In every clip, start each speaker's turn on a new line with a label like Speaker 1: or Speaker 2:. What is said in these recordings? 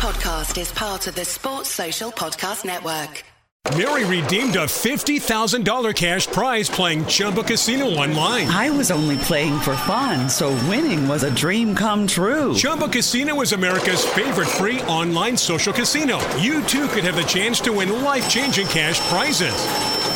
Speaker 1: podcast is part of the Sports Social Podcast Network.
Speaker 2: Mary redeemed a $50,000 cash prize playing Chumba Casino online.
Speaker 3: I was only playing for fun, so winning was a dream come true.
Speaker 2: Chumba Casino is America's favorite free online social casino. You too could have the chance to win life changing cash prizes.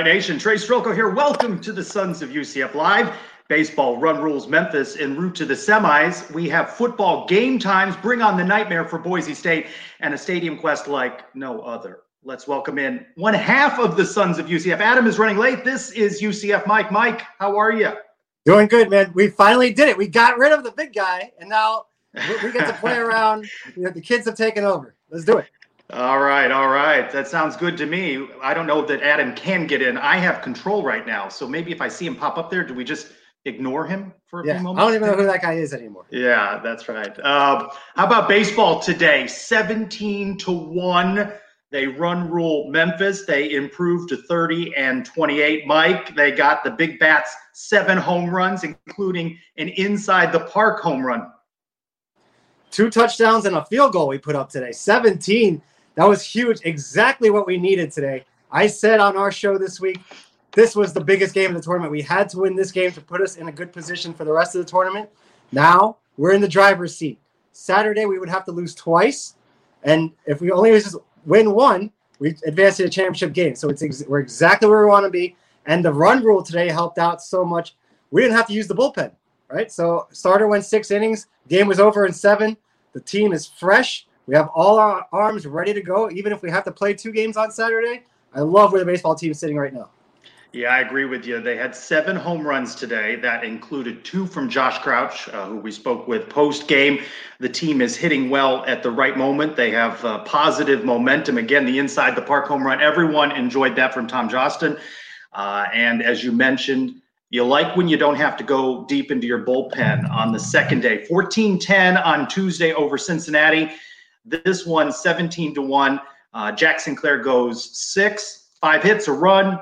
Speaker 4: Night Nation. Trace Trylko here. Welcome to the Sons of UCF Live. Baseball run rules Memphis en route to the semis. We have football game times. Bring on the nightmare for Boise State and a stadium quest like no other. Let's welcome in one half of the Sons of UCF. Adam is running late. This is UCF Mike. Mike, how are you?
Speaker 5: Doing good, man. We finally did it. We got rid of the big guy, and now we- we get to play around. You know, the kids have taken over. Let's do it.
Speaker 4: All right, all right. That sounds good to me. I don't know that Adam can get in. I have control right now. So maybe if I see him pop up there, do we just ignore him for a
Speaker 5: Yeah,
Speaker 4: few moments?
Speaker 5: I don't even know who that guy is anymore.
Speaker 4: Yeah, that's right. Um, how about baseball today? 17 to 1. They run rule Memphis. They improved to 30 and 28. Mike, they got the big bats seven home runs, including an inside the park home run.
Speaker 5: Two touchdowns and a field goal we put up today. 17. That was huge. Exactly what we needed today. I said on our show this week, this was the biggest game of the tournament. We had to win this game to put us in a good position for the rest of the tournament. Now we're in the driver's seat. Saturday we would have to lose twice, and if we only just win one, we advance to the championship game. So it's ex- we're exactly where we want to be. And the run rule today helped out so much. We didn't have to use the bullpen, right? So starter went six innings. Game was over in seven. The team is fresh. We have all our arms ready to go, even if we have to play two games on Saturday. I love where the baseball team is sitting right now.
Speaker 4: Yeah, I agree with you. They had seven home runs today. That included two from Josh Crouch, uh, who we spoke with post game. The team is hitting well at the right moment. They have uh, positive momentum. Again, the inside the park home run. Everyone enjoyed that from Tom Jostin. Uh, and as you mentioned, you like when you don't have to go deep into your bullpen on the second day. 14 10 on Tuesday over Cincinnati. This one 17 to 1. Uh, Jack Sinclair goes six, five hits, a run.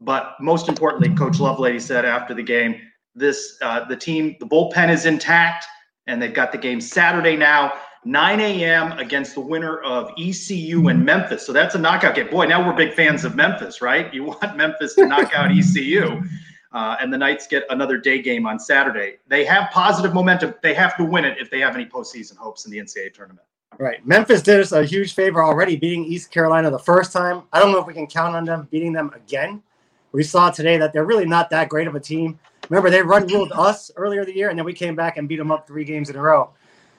Speaker 4: But most importantly, Coach Lovelady said after the game, this uh, the team, the bullpen is intact, and they've got the game Saturday now, 9 a.m. against the winner of ECU and Memphis. So that's a knockout game. Boy, now we're big fans of Memphis, right? You want Memphis to knock out ECU. Uh, and the Knights get another day game on Saturday. They have positive momentum. They have to win it if they have any postseason hopes in the NCAA tournament.
Speaker 5: Right. Memphis did us a huge favor already beating East Carolina the first time. I don't know if we can count on them beating them again. We saw today that they're really not that great of a team. Remember, they run ruled us earlier the year, and then we came back and beat them up three games in a row.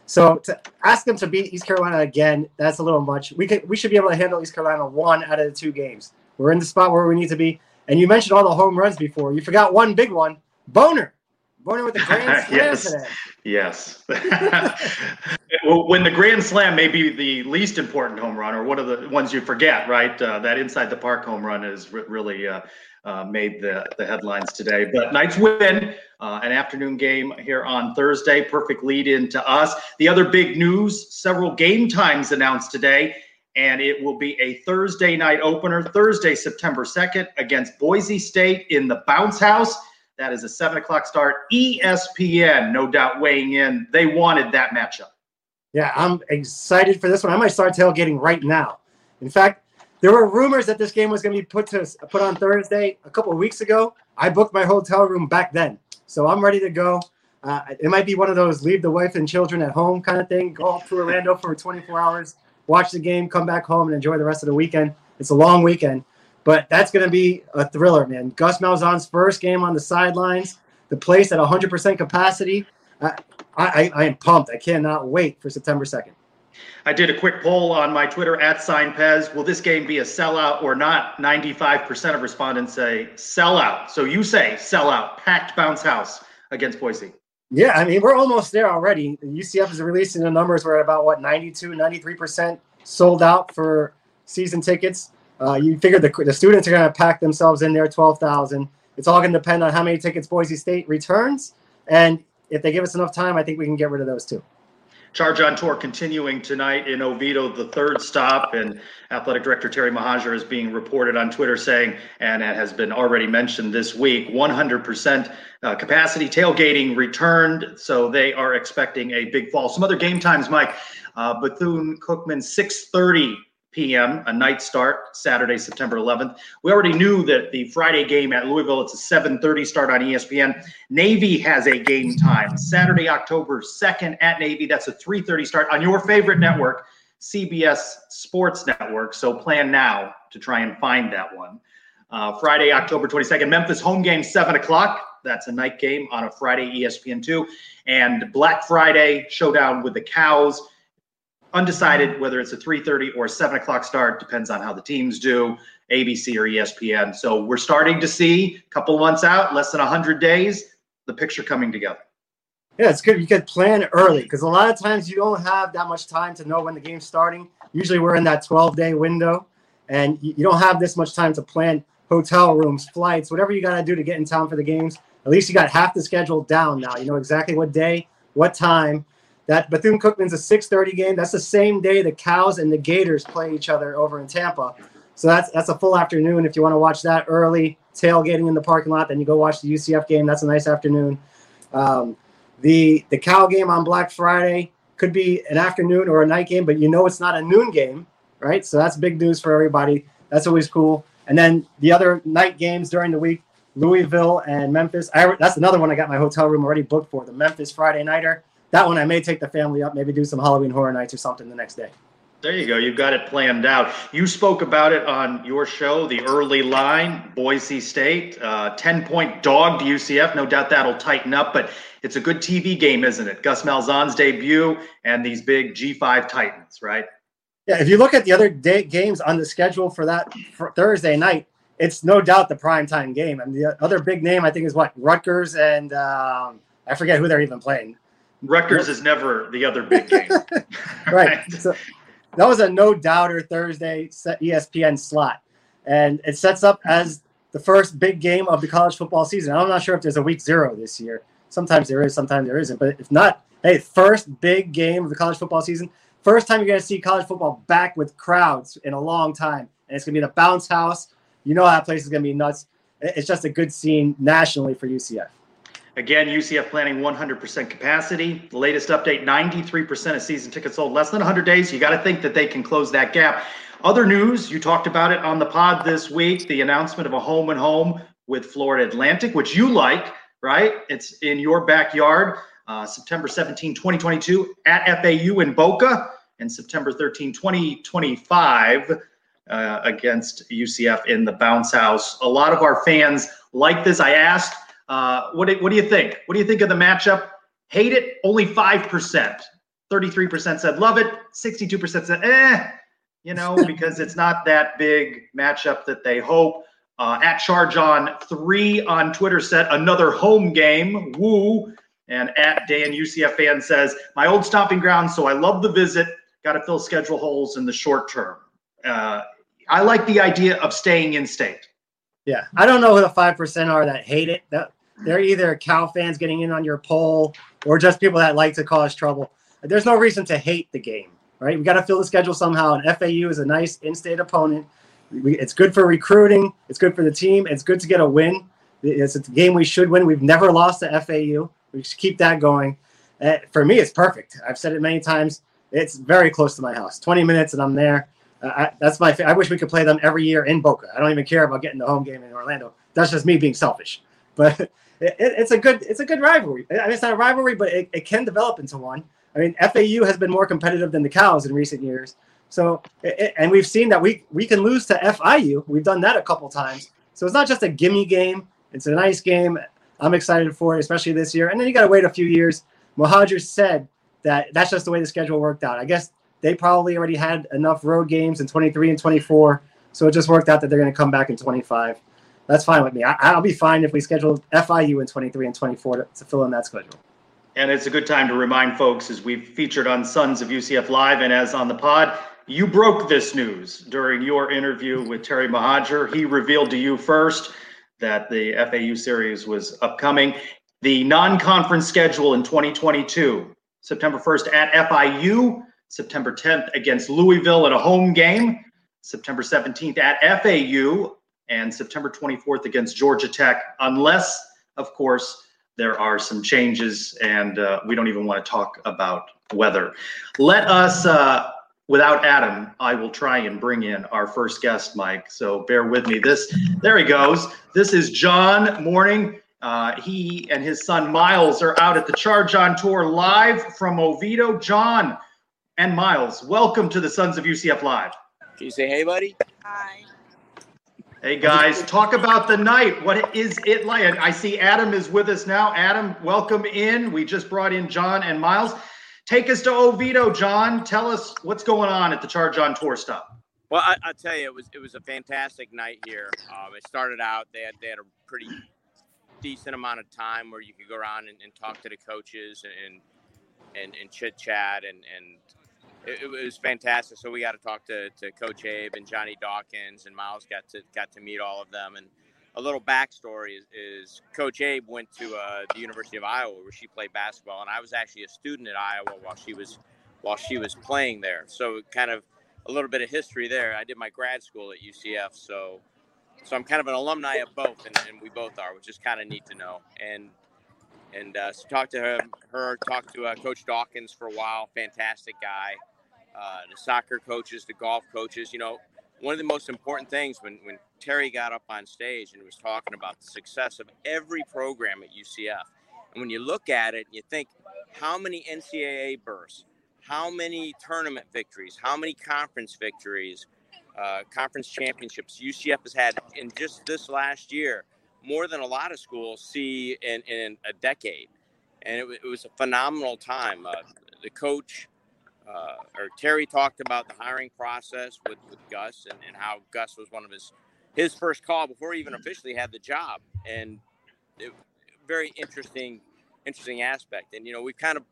Speaker 5: So to ask them to beat East Carolina again, that's a little much. We could we should be able to handle East Carolina one out of the two games. We're in the spot where we need to be. And you mentioned all the home runs before. You forgot one big one, Boner. Boner with the grand slam
Speaker 4: Yes.
Speaker 5: today.
Speaker 4: Yes. well, when the grand slam may be the least important home run, or one of the ones you forget, right? Uh, that inside the park home run has re- really uh, uh, made the, the headlines today. But Knights win uh, an afternoon game here on Thursday. Perfect lead into us. The other big news: several game times announced today. And it will be a Thursday night opener, Thursday, September 2nd, against Boise State in the Bounce House. That is a seven o'clock start. ESPN, no doubt, weighing in. They wanted that matchup.
Speaker 5: Yeah, I'm excited for this one. I might start tailgating right now. In fact, there were rumors that this game was going to be put to put on Thursday a couple of weeks ago. I booked my hotel room back then, so I'm ready to go. Uh, it might be one of those leave the wife and children at home kind of thing. Go up to Orlando for 24 hours, watch the game, come back home, and enjoy the rest of the weekend. It's a long weekend, but that's going to be a thriller, man. Gus Malzahn's first game on the sidelines, the place at 100% capacity. I, I, I am pumped. I cannot wait for September 2nd.
Speaker 4: I did a quick poll on my Twitter at Sign Pez. Will this game be a sellout or not? 95% of respondents say sellout. So you say sellout, packed bounce house against Boise.
Speaker 5: Yeah, I mean, we're almost there already. UCF is releasing the numbers. We're at about what 92, 93% sold out for season tickets. Uh, you figure the, the students are going to pack themselves in there, 12,000. It's all going to depend on how many tickets Boise State returns. And if they give us enough time, I think we can get rid of those too.
Speaker 4: Charge on tour continuing tonight in Oviedo, the third stop, and athletic director Terry Mohajir is being reported on Twitter saying, and it has been already mentioned this week, 100% uh, capacity tailgating returned, so they are expecting a big fall. Some other game times, Mike. Uh, Bethune Cookman 6:30 p.m. a night start Saturday, September 11th. We already knew that the Friday game at Louisville it's a 7:30 start on ESPN. Navy has a game time Saturday, October 2nd at Navy. That's a 3:30 start on your favorite network, CBS Sports Network. So plan now to try and find that one. Uh, Friday, October 22nd, Memphis home game 7 o'clock. That's a night game on a Friday, ESPN2. And Black Friday showdown with the Cows undecided whether it's a 3.30 or a 7 o'clock start depends on how the teams do abc or espn so we're starting to see a couple months out less than 100 days the picture coming together.
Speaker 5: Yeah it's good. You can plan early because a lot of times you don't have that much time to know when the game's starting. Usually we're in that 12 day window and you don't have this much time to plan hotel rooms flights whatever you got to do to get in town for the games. At least you got half the schedule down now. You know exactly what day what time that Bethune Cookman's a 6:30 game. That's the same day the Cows and the Gators play each other over in Tampa. So that's that's a full afternoon. If you want to watch that early, tailgating in the parking lot, then you go watch the UCF game. That's a nice afternoon. Um, the the Cow game on Black Friday could be an afternoon or a night game, but you know it's not a noon game, right? So that's big news for everybody. That's always cool. And then the other night games during the week, Louisville and Memphis. I, that's another one I got my hotel room already booked for. The Memphis Friday nighter that one I may take the family up, maybe do some Halloween Horror Nights or something the next day.
Speaker 4: There you go. You've got it planned out. You spoke about it on your show, the early line, Boise State, uh, 10 point dog to UCF. No doubt that'll tighten up, but it's a good TV game, isn't it? Gus Malzahn's debut and these big G5 Titans, right?
Speaker 5: Yeah, if you look at the other day, games on the schedule for that for Thursday night, it's no doubt the prime time game. And the other big name, I think, is what Rutgers and um, I forget who they're even playing.
Speaker 4: Rutgers is never the other big game.
Speaker 5: right. So that was a no doubter Thursday ESPN slot. And it sets up as the first big game of the college football season. I'm not sure if there's a week zero this year. Sometimes there is, sometimes there isn't. But if not, hey, first big game of the college football season. First time you're going to see college football back with crowds in a long time. And it's going to be the bounce house. You know that place is going to be nuts. It's just a good scene nationally for UCF.
Speaker 4: Again, UCF planning 100% capacity. The latest update 93% of season tickets sold less than 100 days. You got to think that they can close that gap. Other news, you talked about it on the pod this week the announcement of a home and home with Florida Atlantic, which you like, right? It's in your backyard, uh, September 17, 2022, at FAU in Boca, and September 13, 2025. Uh, against UCF in the bounce house. A lot of our fans like this. I asked uh, what, do, what do you think? What do you think of the matchup? Hate it? Only 5%. 33% said love it. 62% said eh, you know, because it's not that big matchup that they hope. Uh, at Charge on three on Twitter said another home game. Woo. And at Dan UCF fan says, my old stomping ground, so I love the visit. Got to fill schedule holes in the short term. Uh, I like the idea of staying in state.
Speaker 5: Yeah, I don't know who the five percent are that hate it. That they're either Cal fans getting in on your poll or just people that like to cause trouble. There's no reason to hate the game, right? We got to fill the schedule somehow. And FAU is a nice in-state opponent. It's good for recruiting. It's good for the team. It's good to get a win. It's a game we should win. We've never lost to FAU. We should keep that going. Uh, for me, it's perfect. I've said it many times. It's very close to my house. 20 minutes and I'm there. Uh, I, that's my. I wish we could play them every year in Boca. I don't even care about getting the home game in Orlando. That's just me being selfish. But it, it, it's a good. It's a good rivalry. I mean, it's not a rivalry, but it, it can develop into one. I mean, FAU has been more competitive than the Cows in recent years. So, and we've seen that we we can lose to FIU. We've done that a couple times. So it's not just a gimme game. It's a nice game. I'm excited for it, especially this year. And then you got to wait a few years. Mohajir said that that's just the way the schedule worked out. I guess they probably already had enough road games in 23 and 24. So it just worked out that they're going to come back in 25. That's fine with me. I, will be fine if we schedule FIU in 23 and 24 to, to fill in that schedule.
Speaker 4: And it's a good time to remind folks, as we've featured on Sons of UCF Live and as on the pod, you broke this news during your interview with Terry Mohajir. He revealed to you first that the FAU series was upcoming. The non conference schedule in 2022, September 1st at FIU, September 10th against Louisville at a home game, September 17th at FAU, and September 24th against Georgia Tech, unless, of course, there are some changes and uh, we don't even want to talk about weather. Let us, uh, without Adam, I will try and bring in our first guest, Mike. So bear with me. This, there he goes. This is John Morning. Uh, he and his son Miles are out at the Charge On Tour live from Oviedo. John and Miles, welcome to the Sons of UCF Live.
Speaker 6: Can you say hey, buddy?
Speaker 7: Hi.
Speaker 4: Hey guys, talk about the night. What is it like? I see Adam is with us now. Adam, welcome in. We just brought in John and Miles. Take us to Oviedo, John. Tell us what's going on at the Charge on Tour stop.
Speaker 6: Well, I, will tell you, it was it was a fantastic night here. Um, it started out they had they had a pretty decent amount of time where you could go around and, and talk to the coaches and and, and chit chat and and it, it, was fantastic. So we got to talk to, to Coach Abe and Johnny Dawkins and Miles got to got to meet all of them. And a little backstory is, is Coach Abe went to uh, the University of Iowa where she played basketball, and I was actually a student at Iowa while she was while she was playing there. So kind of a little bit of history there. I did my grad school at UCF, so so I'm kind of an alumni of both, and, and we both are, which is kind of neat to know. And and uh, so talked to her, her talked to uh, Coach Dawkins for a while. Fantastic guy. Uh, the soccer coaches, the golf coaches. You know, one of the most important things when when Terry got up on stage and was talking about the success of every program at UCF, and when you look at it, and you think how many NCAA bursts, how many tournament victories, how many conference victories, uh, conference championships UCF has had in just this last year more than a lot of schools see in, in a decade. And it, it was a phenomenal time. Uh, the coach, uh, or Terry talked about the hiring process with, with Gus and, and how Gus was one of his his first call before he even officially had the job. And it, very interesting, interesting aspect. And, you know, we kind of,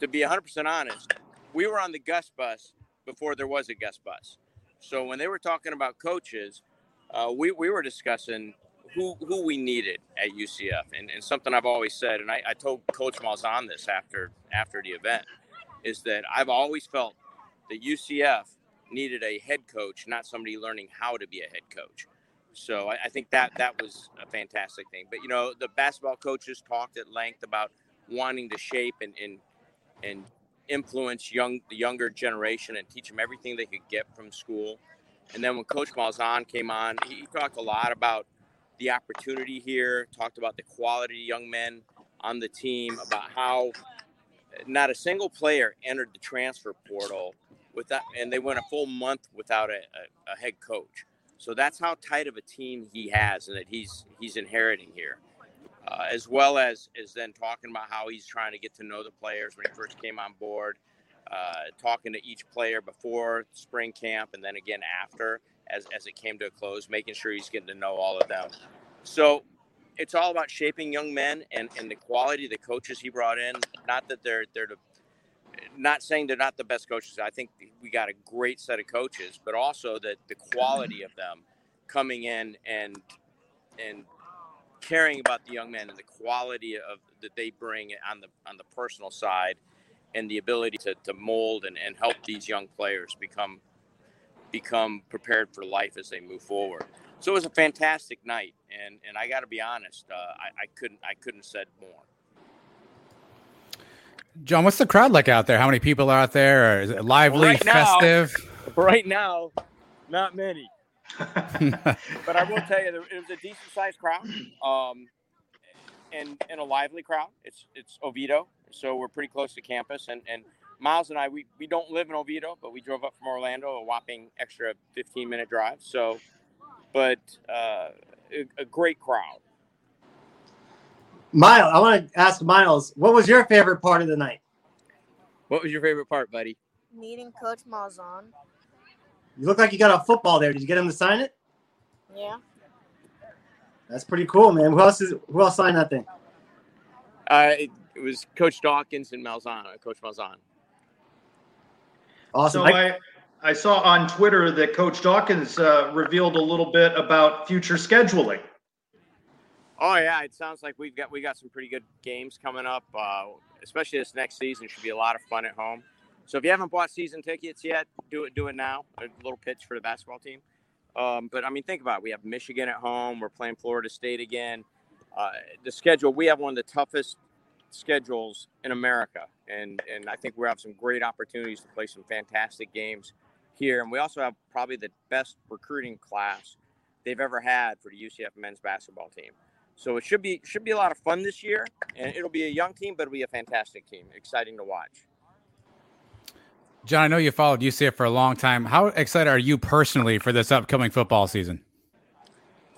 Speaker 6: to be 100% honest, we were on the Gus bus before there was a Gus bus. So when they were talking about coaches, uh, we, we were discussing who who we needed at UCF, and, and something I've always said, and I, I told Coach Malzahn this after after the event, is that I've always felt that UCF needed a head coach, not somebody learning how to be a head coach. So I, I think that that was a fantastic thing. But you know, the basketball coaches talked at length about wanting to shape and and and influence young the younger generation and teach them everything they could get from school. And then when Coach Malzahn came on, he talked a lot about the opportunity here, talked about the quality young men on the team, about how not a single player entered the transfer portal without, and they went a full month without a, a, a head coach. So that's how tight of a team he has, and that he's he's inheriting here, uh, as well as as then talking about how he's trying to get to know the players when he first came on board, uh, talking to each player before spring camp and then again after, as, as it came to a close, making sure he's getting to know all of them. So it's all about shaping young men and, and the quality of the coaches he brought in. Not that they're they're the, not saying they're not the best coaches. I think we got a great set of coaches, but also that the quality of them coming in and and caring about the young men and the quality of that they bring on the on the personal side and the ability to, to mold and, and help these young players become become prepared for life as they move forward. So it was a fantastic night, and and I got to be honest, uh, I, I couldn't I couldn't have said more.
Speaker 7: John, what's the crowd like out there? How many people are out there there? Is it lively,
Speaker 6: Right now-
Speaker 7: festive?
Speaker 6: Right now, not many. but I will tell you, it was a decent sized crowd, um, and and a lively crowd. It's it's Oviedo, so we're pretty close to campus. And and Miles and I, we we don't live in Oviedo, but we drove up from Orlando, a whopping extra 15 minute drive. So, but uh, a, a great crowd.
Speaker 5: Miles, I want to ask Miles, what was your favorite part of the night?
Speaker 6: What was your favorite part, buddy?
Speaker 8: meeting Coach Malzahn.
Speaker 5: You look like you got a football there. Did you get him to sign it?
Speaker 8: Yeah.
Speaker 5: That's pretty cool, man. Who else is who else signed that thing?
Speaker 6: Uh, it, it was Coach Dawkins and Malzahn, Coach Malzahn.
Speaker 5: Awesome.
Speaker 4: So I, I saw on Twitter that Coach Dawkins uh, revealed a little bit about future scheduling.
Speaker 6: Oh yeah, it sounds like we've got we got some pretty good games coming up. Uh, especially this next season should be a lot of fun at home. So if you haven't bought season tickets yet, do it do it now. A little pitch for the basketball team. Um, but I mean, think about it. We have Michigan at home. We're playing Florida State again. Uh, the schedule we have one of the toughest schedules in America, and and I think we have some great opportunities to play some fantastic games here. And we also have probably the best recruiting class they've ever had for the UCF men's basketball team. So it should be should be a lot of fun this year, and it'll be a young team, but it'll be a fantastic team. Exciting to watch.
Speaker 7: John, I know you followed UCF for a long time. How excited are you personally for this upcoming football season?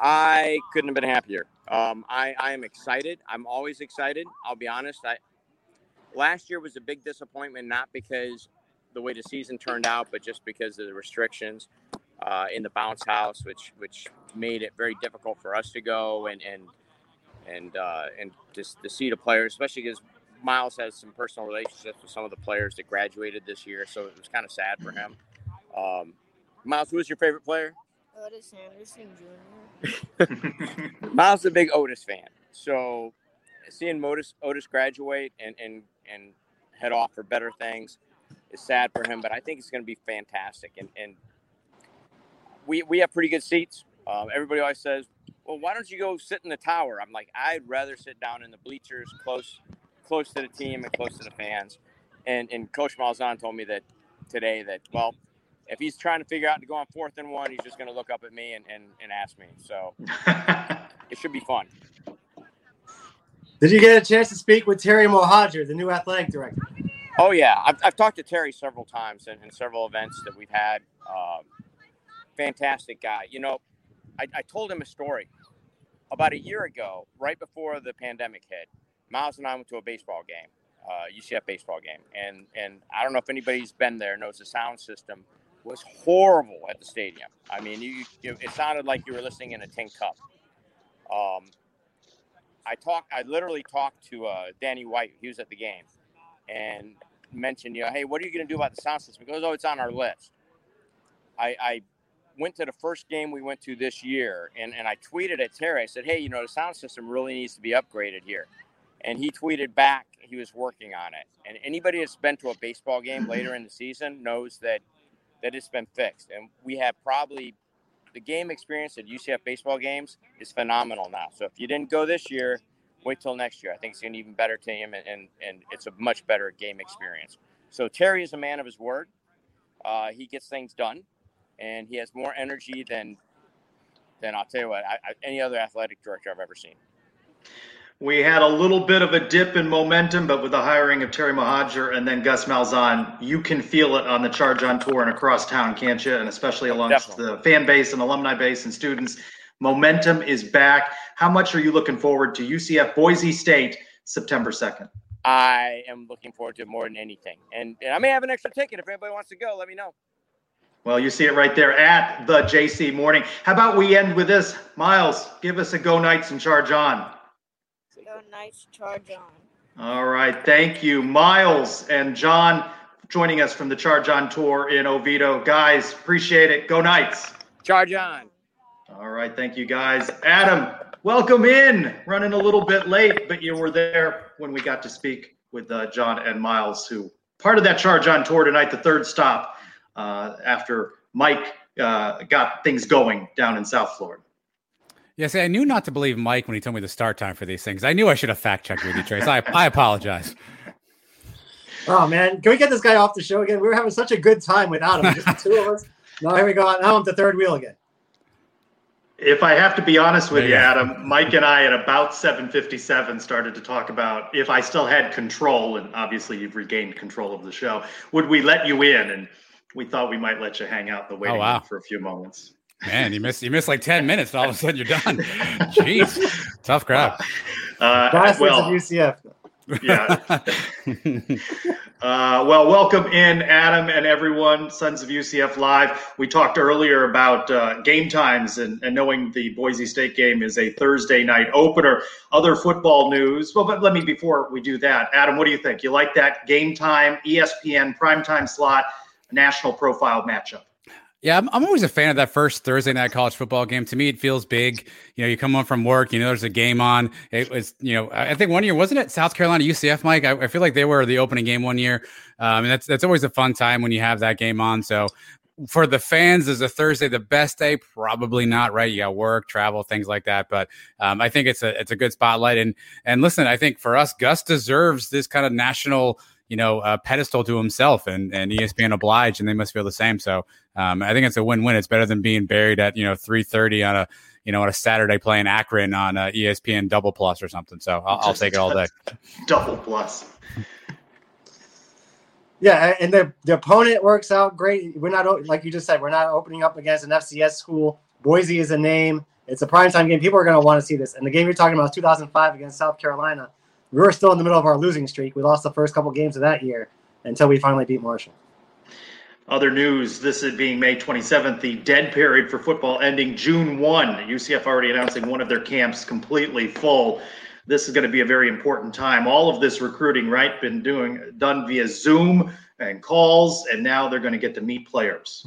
Speaker 6: I couldn't have been happier. Um, I, I am excited. I'm always excited. I'll be honest. I last year was a big disappointment, not because the way the season turned out, but just because of the restrictions uh, in the bounce house, which which made it very difficult for us to go and and and uh, and just to see the players, especially because Miles has some personal relationships with some of the players that graduated this year, so it was kind of sad for him. Um, Miles, who was your favorite player?
Speaker 8: Otis Anderson Jr.
Speaker 6: Miles is a big Otis fan, so seeing Otis Otis graduate and and and head off for better things is sad for him. But I think it's going to be fantastic, and and we we have pretty good seats. Um, everybody always says, "Well, why don't you go sit in the tower?" I'm like, I'd rather sit down in the bleachers, close close to the team and close to the fans. And and Coach Malzahn told me that today that well, if he's trying to figure out to go on fourth and one, he's just going to look up at me and, and, and ask me. So it should be fun.
Speaker 5: Did you get a chance to speak with Terry Mohajir, the new athletic director?
Speaker 6: Oh yeah, I've, I've talked to Terry several times in, in several events that we've had. Um, fantastic guy. You know, I, I told him a story about a year ago, right before the pandemic hit. Miles and I went to a baseball game, uh, UCF baseball game, and and I don't know if anybody's been there knows the sound system was horrible at the stadium. I mean, you, you it sounded like you were listening in a tin cup. Um, I talked. I literally talked to uh, Danny White. He was at the game, and mentioned, you know, hey, what are you going to do about the sound system? He goes, oh, it's on our list. I, I went to the first game we went to this year, and, and I tweeted at Terry. I said, hey, you know, the sound system really needs to be upgraded here. And he tweeted back he was working on it. And anybody that's been to a baseball game later in the season knows that that it's been fixed. And we have probably the game experience at UCF baseball games is phenomenal now. So if you didn't go this year, wait till next year. I think it's an even better team, and, and, and it's a much better game experience. So Terry is a man of his word. Uh, he gets things done, and he has more energy than than I'll tell you what I, I, any other athletic director I've ever seen.
Speaker 4: We had a little bit of a dip in momentum, but with the hiring of Terry Mohajir and then Gus Malzahn, you can feel it on the Charge on Tour and across town, can't you? And especially amongst
Speaker 6: Definitely.
Speaker 4: the fan base and alumni base and students. Momentum is back. How much are you looking forward to UCF Boise State September 2nd?
Speaker 6: I am looking forward to it more than anything, and, and I may have an extra ticket if anybody wants to go. Let me know.
Speaker 4: Well, you see it right there at the JC Morning. How about we end with this? Miles, give us a go Knights and charge on.
Speaker 8: Go Knights, charge on.
Speaker 4: All right. Thank you, Miles and John, joining us from the Charge On Tour in Oviedo. Guys, appreciate it. Go Knights.
Speaker 6: Charge on.
Speaker 4: All right. Thank you, guys. Adam, welcome in. Running a little bit late, but you were there when we got to speak with uh, John and Miles, who part of that Charge On Tour tonight, the third stop uh, after Mike uh, got things going down in South Florida.
Speaker 7: Yeah, see, I knew not to believe Mike when he told me the start time for these things. I knew I should have fact checked with you, Trace. I, I apologize.
Speaker 5: Oh man, can we get this guy off the show again? We were having such a good time without him, just the two of us. Now here we go. Now I'm the third wheel again.
Speaker 4: If I have to be honest with
Speaker 7: There
Speaker 4: you,
Speaker 7: you.
Speaker 4: Adam, Mike and I at about 7:57 started to talk about if I still had control, and obviously you've regained control of the show. Would we let you in? And we thought we might let you hang out in the waiting
Speaker 7: wow.
Speaker 4: room for a few moments.
Speaker 7: Man, you missed you missed like 10 minutes and all of a sudden you're done. Jeez. Tough crowd.
Speaker 4: Uh,
Speaker 5: Bastards
Speaker 4: well,
Speaker 5: of UCF.
Speaker 4: Yeah. Uh, well, welcome in, Adam and everyone, Sons of UCF Live. We talked earlier about uh, game times and, and knowing the Boise State game is a Thursday night opener. Other football news. Well, but let me, before we do that, Adam, what do you think? You like that game time, ESPN primetime slot, national profile matchup?
Speaker 7: Yeah, I'm, I'm always a fan of that first Thursday night college football game. To me, it feels big. You know, you come home from work, you know, there's a game on. It was, you know, I think one year wasn't it South Carolina UCF, Mike? I, I feel like they were the opening game one year, um, and that's that's always a fun time when you have that game on. So for the fans, is a Thursday the best day? Probably not, right? You got work, travel, things like that. But um, I think it's a it's a good spotlight. And and listen, I think for us, Gus deserves this kind of national you know, a pedestal to himself and, and ESPN obliged, and they must feel the same. So um, I think it's a win-win. It's better than being buried at, you know, 330 on a, you know, on a Saturday playing Akron on uh, ESPN double plus or something. So I'll, I'll take it all day.
Speaker 4: Double plus.
Speaker 5: Yeah, and the the opponent works out great. We're not like you just said. We're not opening up against an FCS school. Boise is a name. It's a primetime game. People are going to want to see this. And the game you're talking about is 2005 against South Carolina. We were still in the middle of our losing streak. We lost the first couple games of that year until we finally beat Marshall.
Speaker 4: Other news, this is being May 27th, the dead period for football ending June 1. UCF already announcing one of their camps completely full. This is going to be a very important time. All of this recruiting, right, been doing done via Zoom and calls, and now they're going to get to meet players.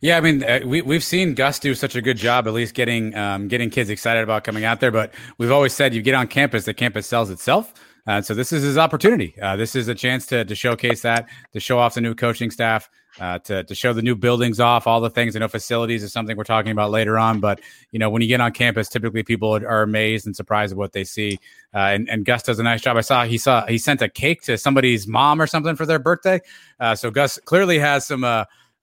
Speaker 7: Yeah, I mean, uh, we we've seen Gus do such a good job, at least getting um, getting kids excited about coming out there. But we've always said, you get on campus, the campus sells itself. Uh, so this is his opportunity. Uh, this is a chance to to showcase that, to show off the new coaching staff, uh, to to show the new buildings off, all the things. I know facilities is something we're talking about later on, but you know when you get on campus, typically people are amazed and surprised at what they see. Uh, and and Gus does a nice job. I saw he saw he sent a cake to somebody's mom or something for their birthday. Uh, so Gus clearly has some.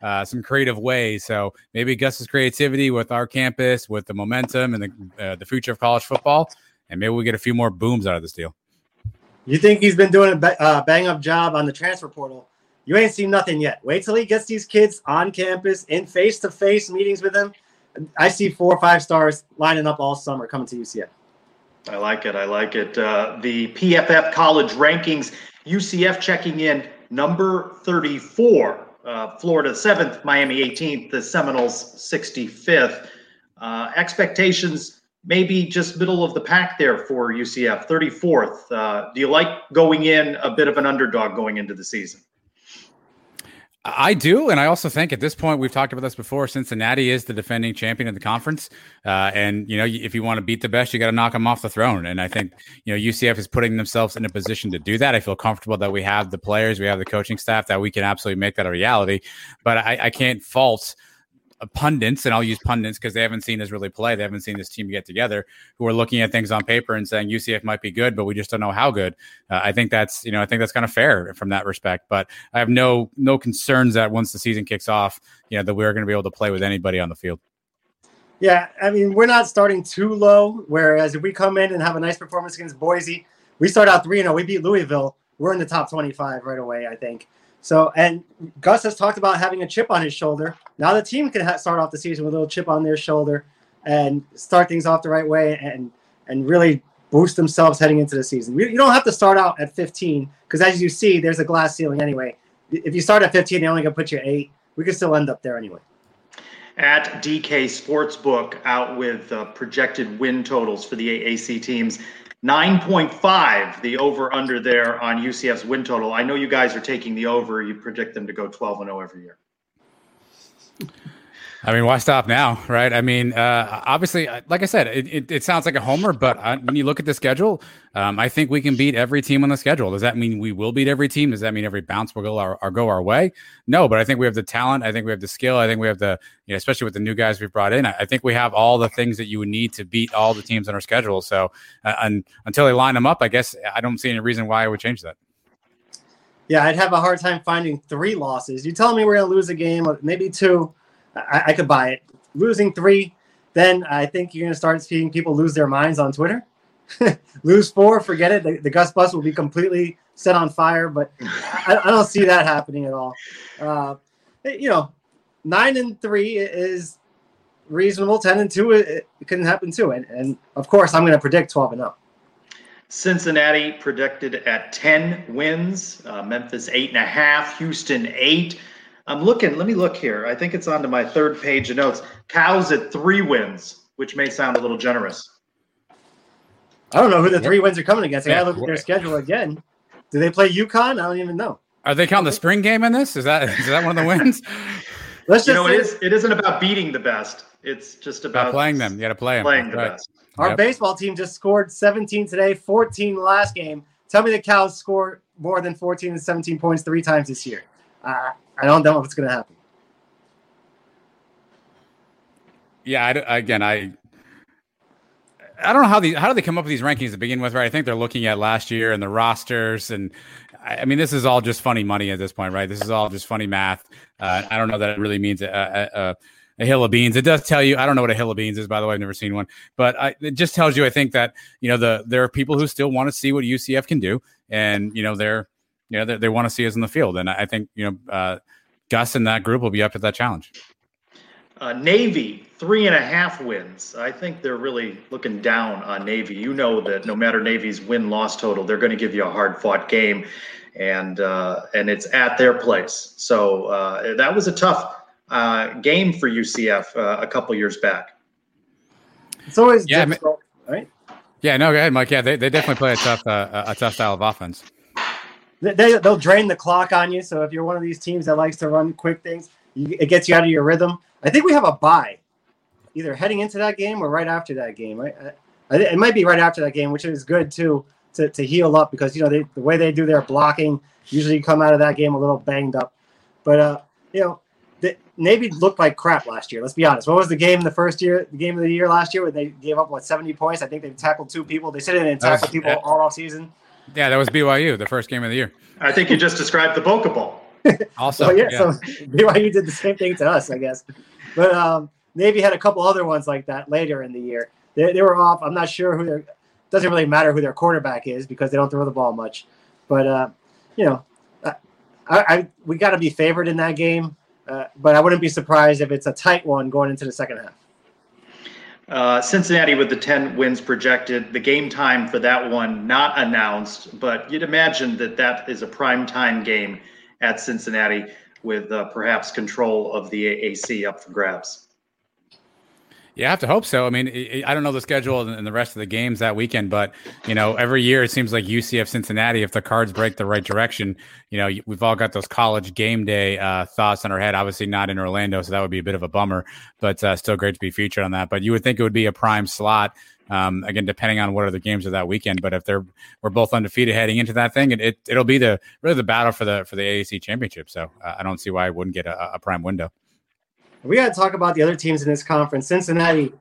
Speaker 7: Uh, some creative ways. So maybe Gus's creativity with our campus, with the momentum and the uh, the future of college football, and maybe we get a few more booms out of this deal.
Speaker 5: You think he's been doing a ba- uh, bang up job on the transfer portal? You ain't seen nothing yet. Wait till he gets these kids on campus in face to face meetings with them. I see four or five stars lining up all summer coming to UCF.
Speaker 4: I like it. I like it. Uh, the PFF college rankings, UCF checking in number 34. Uh, Florida 7th, Miami 18th, the Seminoles 65th. Uh, expectations maybe just middle of the pack there for UCF, 34th. Uh, do you like going in a bit of an underdog going into the season?
Speaker 7: I do, and I also think at this point we've talked about this before. Cincinnati is the defending champion of the conference, uh, and you know if you want to beat the best, you got to knock them off the throne. And I think you know UCF is putting themselves in a position to do that. I feel comfortable that we have the players, we have the coaching staff that we can absolutely make that a reality. But I, I can't fault pundits, and I'll use pundits because they haven't seen us really play. They haven't seen this team get together, who are looking at things on paper and saying UCF might be good, but we just don't know how good. Uh, I think that's you know I think that's kind of fair from that respect. But I have no no concerns that once the season kicks off, you know that we're going to be able to play with anybody on the field.
Speaker 5: Yeah, I mean, we're not starting too low. Whereas if we come in and have a nice performance against Boise, we start out 3 and 0. We beat Louisville. We're in the top 25 right away, I think. So, and Gus has talked about having a chip on his shoulder. Now the team can ha- start off the season with a little chip on their shoulder and start things off the right way and and really boost themselves heading into the season. You don't have to start out at 15 because, as you see, there's a glass ceiling anyway. If you start at 15, they only going to put you at eight. We could still end up there anyway.
Speaker 4: At DK Sportsbook, out with uh, projected win totals for the AAC teams. 9.5, the over under there on UCF's win total. I know you guys are taking the over. You predict them to go 12 and 0 every year.
Speaker 7: I mean, why stop now, right? I mean, uh, obviously, uh, like I said, it, it, it, sounds like a homer, but I, when you look at the schedule, um, I think we can beat every team on the schedule. Does that mean we will beat every team? Does that mean every bounce will go our, our go our way? No, but I think we have the talent. I think we have the skill. I think we have the, you know, especially with the new guys we've brought in. I, I think we have all the things that you would need to beat all the teams on our schedule. So, uh, and until they line them up, I guess I don't see any reason why I would change that.
Speaker 5: Yeah, I'd have a hard time finding three losses. You tell me we're going to lose a game, maybe two I, I could buy it. Losing three, then I think you're going to start seeing people lose their minds on Twitter. lose four, forget it. The, the, Gus bus will be completely set on fire, but I, I don't see that happening at all. Uh, you know, nine and three is reasonable. Ten and two, it, it couldn't happen too. And, and of course, I'm going to predict 12 and 0.
Speaker 4: Cincinnati predicted at 10 wins, uh, Memphis eight and a half, Houston eight. I'm looking, let me look here. I think it's on to my third page of notes. Cows at three wins, which may sound a little generous.
Speaker 5: I don't know who the three wins are coming against. I gotta look at their schedule again. Do they play UConn? I don't even know.
Speaker 7: Are they counting the spring game in this? Is that is that one of the wins?
Speaker 4: Let's just you know, it is it isn't about beating the best. It's just about,
Speaker 7: about playing them. You got to play them.
Speaker 4: Playing the right. best.
Speaker 5: Our yep. baseball team just scored 17 today, 14 last game. Tell me the Cows score more than 14 and 17 points three times this year. Uh, I don't know if it's going to happen.
Speaker 7: Yeah, I, again, I I don't know how the how do they come up with these rankings to begin with, right? I think they're looking at last year and the rosters, and I mean, this is all just funny money at this point, right? This is all just funny math. Uh, I don't know that it really means a, a, a, a, hill of beans. It does tell you. I don't know what a hill of beans is, by the way. I've never seen one, but I, it just tells you. I think that you know the there are people who still want to see what UCF can do, and you know they're you know they, they want to see us in the field, and I think you know uh, Gus and that group will be up to that challenge.
Speaker 4: Uh, Navy, three and a half wins. I think they're really looking down on Navy. You know that no matter Navy's win loss total, they're going to give you a hard fought game, and uh, and it's at their place. So uh, that was a tough uh, game for UCF uh, a couple years back.
Speaker 5: It's always yeah, difficult, right?
Speaker 7: Yeah, no, go ahead, Mike. Yeah, they, they definitely play a tough uh, a tough style of offense.
Speaker 5: They, they'll drain the clock on you. So if you're one of these teams that likes to run quick things, you, it gets you out of your rhythm. I think we have a bye, either heading into that game or right after that game. Right? I, it might be right after that game, which is good too to, to heal up because you know they, the way they do their blocking usually you come out of that game a little banged up. But uh, you know, the Navy looked like crap last year. Let's be honest. What was the game the first year, the game of the year last year where they gave up what seventy points? I think they tackled two people. They said it didn't tackle people all off season.
Speaker 7: Yeah, that was BYU, the first game of the year.
Speaker 4: I think you just described the Boca Bowl.
Speaker 7: also, yeah,
Speaker 5: yeah, so BYU did the same thing to us, I guess. But um, Navy had a couple other ones like that later in the year. They, they were off. I'm not sure who their. Doesn't really matter who their quarterback is because they don't throw the ball much. But uh, you know, I, I we got to be favored in that game. Uh, but I wouldn't be surprised if it's a tight one going into the second half.
Speaker 4: Uh, Cincinnati with the 10 wins projected. The game time for that one not announced, but you'd imagine that that is a prime time game at Cincinnati with uh, perhaps control of the AAC up for grabs.
Speaker 7: Yeah, I have to hope so. I mean, I don't know the schedule and the rest of the games that weekend, but you know, every year it seems like UCF Cincinnati. If the cards break the right direction, you know, we've all got those college game day uh, thoughts in our head. Obviously, not in Orlando, so that would be a bit of a bummer, but uh, still great to be featured on that. But you would think it would be a prime slot. Um, again, depending on what are the games of that weekend, but if they're we're both undefeated heading into that thing, it, it will be the really the battle for the for the AAC championship. So uh, I don't see why I wouldn't get a, a prime window
Speaker 5: we got to talk about the other teams in this conference. Cincinnati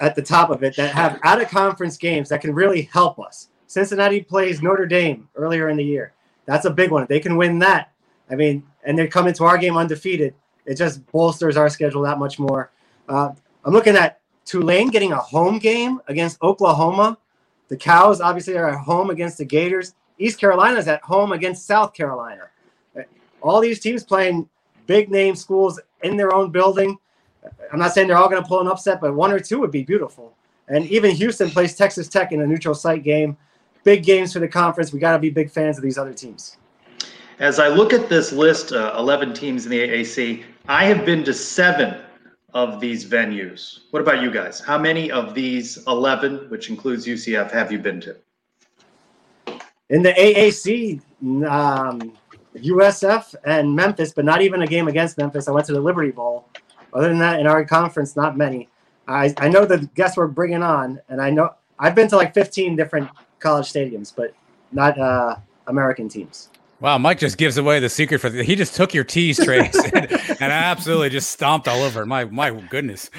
Speaker 5: at the top of it that have out of conference games that can really help us. Cincinnati plays Notre Dame earlier in the year. That's a big one. If they can win that, I mean, and they come into our game undefeated, it just bolsters our schedule that much more. Uh, I'm looking at Tulane getting a home game against Oklahoma. The Cows obviously are at home against the Gators. East Carolina is at home against South Carolina. All these teams playing big name schools in their own building. I'm not saying they're all going to pull an upset, but one or two would be beautiful. And even Houston plays Texas Tech in a neutral site game. Big games for the conference. We got to be big fans of these other teams.
Speaker 4: As I look at this list, uh, 11 teams in the AAC, I have been to seven of these venues. What about you guys? How many of these 11, which includes UCF, have you been to?
Speaker 5: In the AAC, um, USF and Memphis, but not even a game against Memphis. I went to the Liberty Bowl. Other than that, in our conference, not many. I, I know the guests we're bringing on, and I know I've been to like 15 different college stadiums, but not uh, American teams.
Speaker 7: Wow, Mike just gives away the secret for the, he just took your tease, Trace, and, and absolutely just stomped all over. My my goodness.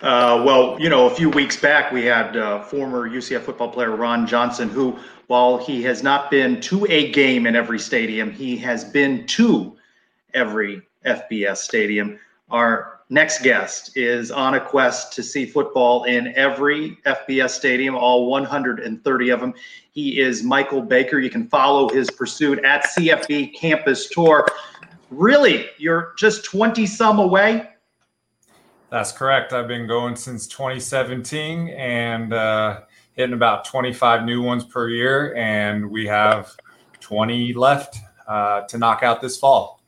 Speaker 4: Uh, well, you know, a few weeks back, we had uh, former UCF football player Ron Johnson, who, while he has not been to a game in every stadium, he has been to every FBS stadium. Our next guest is on a quest to see football in every FBS stadium, all 130 of them. He is Michael Baker. You can follow his pursuit at CFB Campus Tour. Really, you're just 20 some away?
Speaker 9: That's correct. I've been going since 2017 and uh, hitting about 25 new ones per year, and we have 20 left uh, to knock out this fall.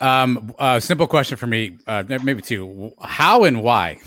Speaker 7: Um, uh, simple question for me, uh, maybe two. How and why?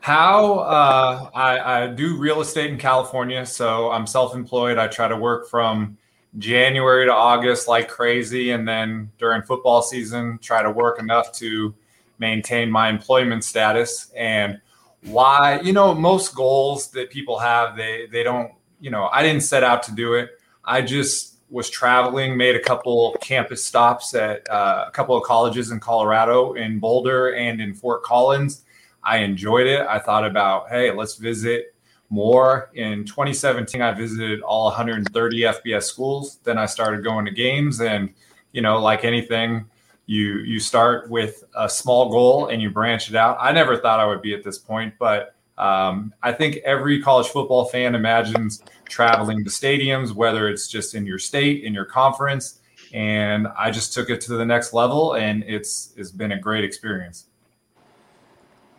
Speaker 9: How uh, I, I do real estate in California, so I'm self-employed. I try to work from January to August like crazy, and then during football season, try to work enough to maintain my employment status. And why, you know, most goals that people have, they they don't, you know, I didn't set out to do it. I just was traveling, made a couple campus stops at uh, a couple of colleges in Colorado, in Boulder and in Fort Collins. I enjoyed it. I thought about, hey, let's visit more. In 2017, I visited all 130 FBS schools. Then I started going to games, and you know, like anything, you you start with a small goal and you branch it out. I never thought I would be at this point, but um, I think every college football fan imagines traveling to stadiums, whether it's just in your state, in your conference. And I just took it to the next level, and it's it's been a great experience.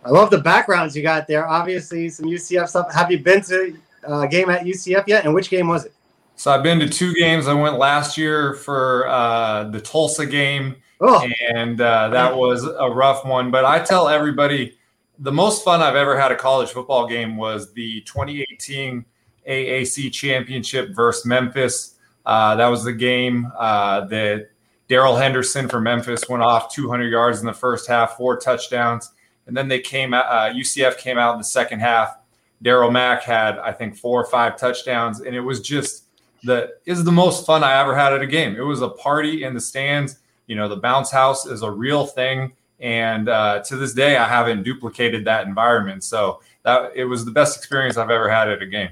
Speaker 5: I love the backgrounds you got there. Obviously, some UCF stuff. Have you been to a game at UCF yet? And which game was it?
Speaker 9: So I've been to two games. I went last year for uh, the Tulsa game,
Speaker 5: oh.
Speaker 9: and uh, that was a rough one. But I tell everybody the most fun I've ever had a college football game was the 2018 AAC championship versus Memphis. Uh, that was the game uh, that Darrell Henderson for Memphis went off 200 yards in the first half, four touchdowns and then they came out, uh, UCF came out in the second half. Darriel Mack had, I think, four or five touchdowns. And it was just the is the most fun I ever had at a game. It was a party in the stands. You know, the bounce house is a real thing. And uh, to this day, I haven't duplicated that environment. So that it was the best experience I've ever had at a game.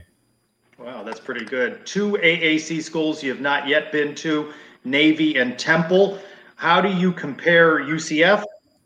Speaker 4: Wow, that's pretty good. Two AAC schools you have not yet been to, Navy and Temple. How do you compare UCF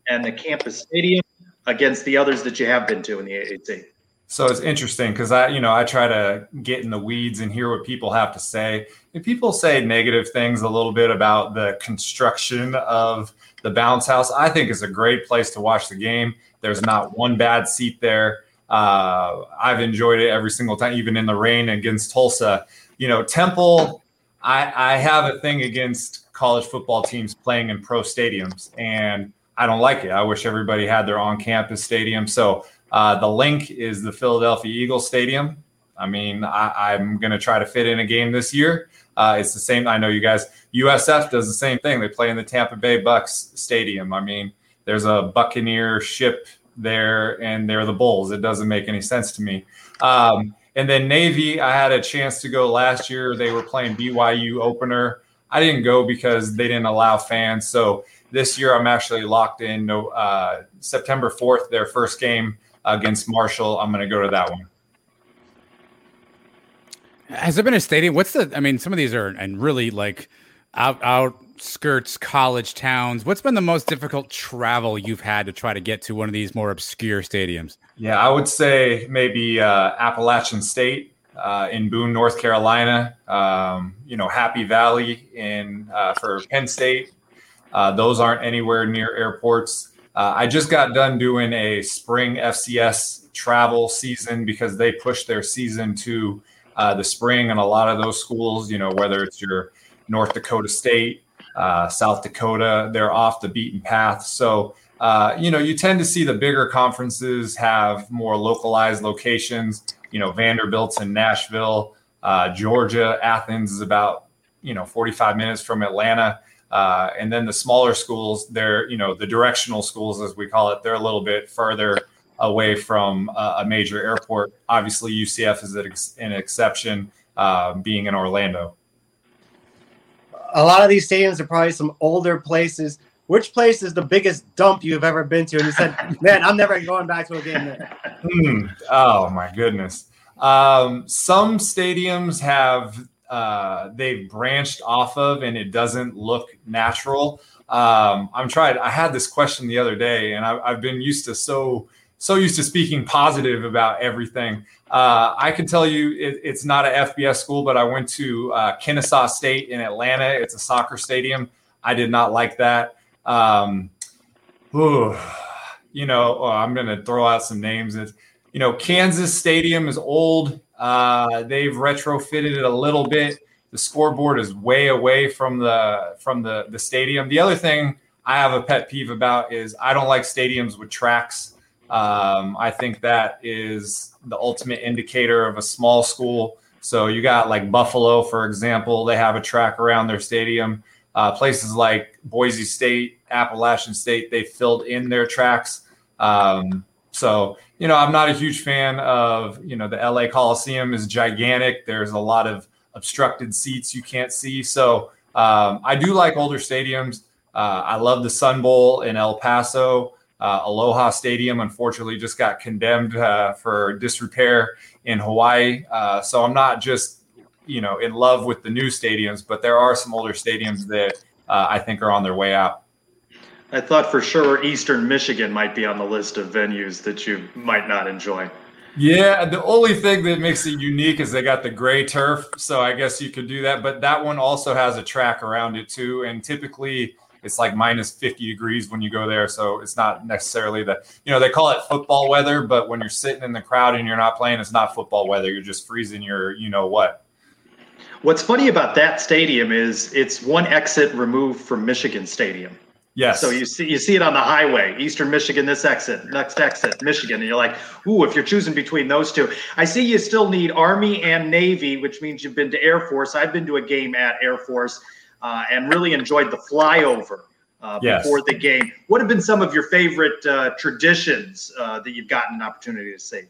Speaker 4: and the campus stadium against the others that you have been to in the AAC?
Speaker 9: So it's interesting because I, you know, I try to get in the weeds and hear what people have to say. If people say negative things a little bit about the construction of the bounce house, I think is a great place to watch the game. There's not one bad seat there. Uh, I've enjoyed it every single time, even in the rain against Tulsa. You know, Temple, I, I have a thing against college football teams playing in pro stadiums, and I don't like it. I wish everybody had their on campus stadium. So uh, the Linc is the Philadelphia Eagles Stadium. I mean, I, am going to try to fit in a game this year. Uh, it's the same. I know you guys. USF does the same thing. They play in the Tampa Bay Bucks Stadium. I mean, there's a Buccaneer ship there, and they're the Bulls. It doesn't make any sense to me. Um, and then Navy, I had a chance to go last year. They were playing BYU opener. I didn't go because they didn't allow fans. So this year, I'm actually locked in. No, uh, September 4th, their first game against Marshall. I'm going to go to that one.
Speaker 7: Has there been a stadium? What's the? I mean, some of these are and really like out outskirts college towns. What's been the most difficult travel you've had to try to get to one of these more obscure stadiums?
Speaker 9: Yeah, I would say maybe uh, Appalachian State uh, in Boone, North Carolina. Um, you know, Happy Valley in uh, for Penn State. Uh, those aren't anywhere near airports. Uh, I just got done doing a spring FCS travel season because they pushed their season to uh, the spring, and a lot of those schools, you know, whether it's your North Dakota State, uh, South Dakota, they're off the beaten path. So, uh, you know, you tend to see the bigger conferences have more localized locations. You know, Vanderbilt's in Nashville, uh, Georgia, Athens is about you know 45 minutes from Atlanta. Uh, and then the smaller schools, they're you know the directional schools as we call it, they're a little bit further away from a, a major airport. Obviously, UCF is an exception, uh, being in Orlando.
Speaker 5: A lot of these stadiums are probably some older places. Which place is the biggest dump you've ever been to? And you said, "Man, I'm never going back to a game there."
Speaker 9: Hmm. Oh my goodness. Um, some stadiums have uh, they've branched off of, and it doesn't look natural. Um, I'm trying. I had this question the other day, and I, I've been used to so so used to speaking positive about everything. Uh, I can tell you it, it's not a FBS school, but I went to uh, Kennesaw State in Atlanta. It's a soccer stadium. I did not like that. Um, ooh, you know, oh, I'm going to throw out some names. It's, you know, Kansas Stadium is old. Uh, they've retrofitted it a little bit. The scoreboard is way away from the from the the stadium. The other thing I have a pet peeve about is I don't like stadiums with tracks. Um, I think that is the ultimate indicator of a small school. So you got like Buffalo, for example, they have a track around their stadium. Uh, places like Boise State, Appalachian State, they filled in their tracks. Um, so you know, I'm not a huge fan of you know the LA Coliseum is gigantic. There's a lot of obstructed seats you can't see. So um, I do like older stadiums. Uh, I love the Sun Bowl in El Paso. Uh, Aloha Stadium, unfortunately, just got condemned uh, for disrepair in Hawaii. Uh, so I'm not just, you know, in love with the new stadiums, but there are some older stadiums that uh, I think are on their way out.
Speaker 4: I thought for sure Eastern Michigan might be on the list of venues that you might not enjoy.
Speaker 9: Yeah, the only thing that makes it unique is they got the gray turf, so I guess you could do that. But that one also has a track around it too, and typically it's like minus 50 degrees when you go there. So it's not necessarily the, you know, they call it football weather, but when you're sitting in the crowd and you're not playing, it's not football weather. You're just freezing your, you know what.
Speaker 4: What's funny about that stadium is it's one exit removed from Michigan Stadium.
Speaker 9: Yes.
Speaker 4: So you see you see it on the highway, Eastern Michigan, this exit, next exit, Michigan, and you're like, ooh, if you're choosing between those two. I see you still need Army and Navy, which means you've been to Air Force. I've been to a game at Air Force uh, and really enjoyed the flyover uh, yes. before the game. What have been some of your favorite uh, traditions uh, that you've gotten an opportunity to see?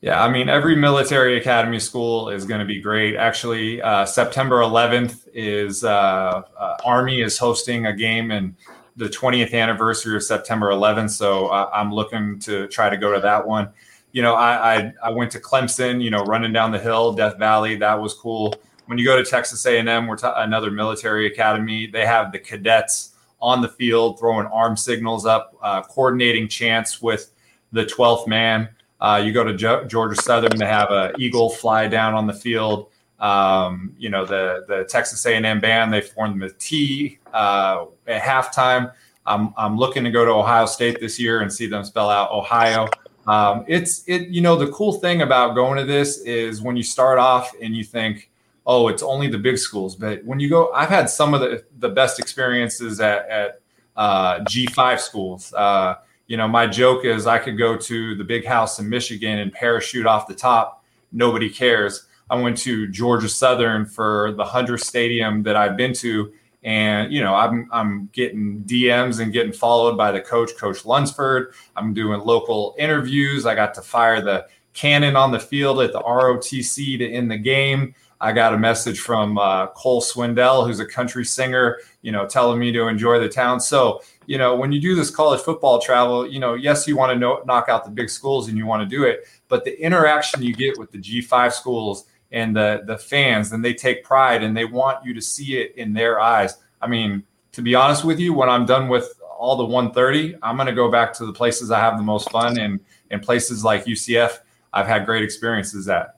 Speaker 9: Yeah, I mean, every military academy school is going to be great. Actually, uh, September 11th is uh, Army is hosting a game and the 20th anniversary of September 11th. So I'm looking to try to go to that one. You know, I, I, I went to Clemson. You know, running down the hill, Death Valley. That was cool when you go to Texas A&M, we're t- another military academy. They have the cadets on the field throwing arm signals up, uh, coordinating chants with the 12th man. Uh, you go to jo- Georgia Southern, they have an eagle fly down on the field. Um, you know the the Texas A&M band, they formed the T uh, at halftime. I'm I'm looking to go to Ohio State this year and see them spell out Ohio. Um, it's it you know the cool thing about going to this is when you start off and you think oh, it's only the big schools. But when you go, I've had some of the, the best experiences at, at uh, G5 schools. Uh, you know, my joke is I could go to the big house in Michigan and parachute off the top. Nobody cares. I went to Georgia Southern for the 100th stadium that I've been to. And, you know, I'm, I'm getting DMs and getting followed by the coach, Coach Lunsford. I'm doing local interviews. I got to fire the cannon on the field at the ROTC to end the game. I got a message from uh, Cole Swindell, who's a country singer, you know, telling me to enjoy the town. So, you know, when you do this college football travel, you know, yes, you want to know, knock out the big schools and you want to do it, but the interaction you get with the G5 schools and the the fans, and they take pride and they want you to see it in their eyes. I mean, to be honest with you, when I'm done with all the 130, I'm going to go back to the places I have the most fun and and places like UCF. I've had great experiences at.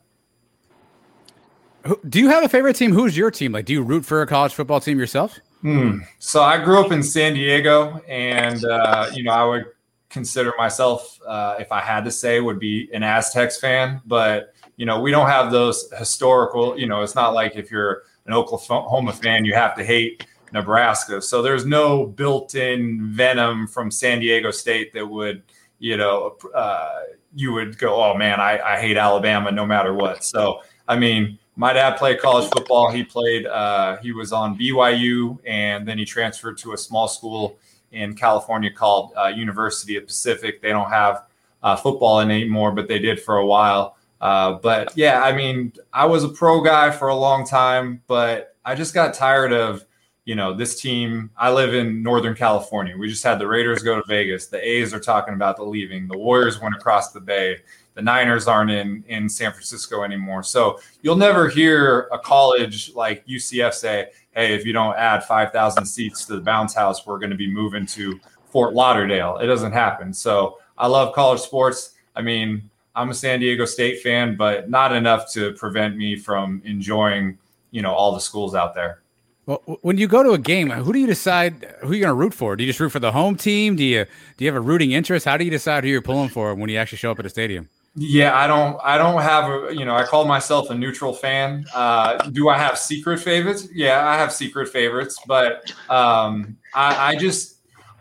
Speaker 7: Do you have a favorite team? Who's your team? Like, do you root for a college football team yourself?
Speaker 9: Hmm. So I grew up in San Diego, and uh, you know I would consider myself, uh, if I had to say, would be an Aztecs fan. But you know we don't have those historical. You know, it's not like if you're an Oklahoma fan, you have to hate Nebraska. So there's no built-in venom from San Diego State that would, you know, uh, you would go, oh man, I, I hate Alabama no matter what. So I mean my dad played college football. He played. Uh, he was on BYU, and then he transferred to a small school in California called uh, University of Pacific. They don't have uh, football anymore, but they did for a while. Uh, but yeah, I mean, I was a pro guy for a long time, but I just got tired of you know, this team, I live in Northern California. We just had the Raiders go to Vegas. The A's are talking about the leaving. The Warriors went across the bay. The Niners aren't in, in San Francisco anymore. So you'll never hear a college like UCF say, hey, if you don't add 5,000 seats to the bounce house, we're going to be moving to Fort Lauderdale. It doesn't happen. So I love college sports. I mean, I'm a San Diego State fan, but not enough to prevent me from enjoying, you know, all the schools out there.
Speaker 7: Well, when you go to a game, who do you decide who you're going to root for? Do you just root for the home team? Do you do you have a rooting interest? How do you decide who you're pulling for when you actually show up at a stadium?
Speaker 9: Yeah, I don't. I don't have a. You know, I call myself a neutral fan. Uh, do I have secret favorites? Yeah, I have secret favorites, but um, I, I just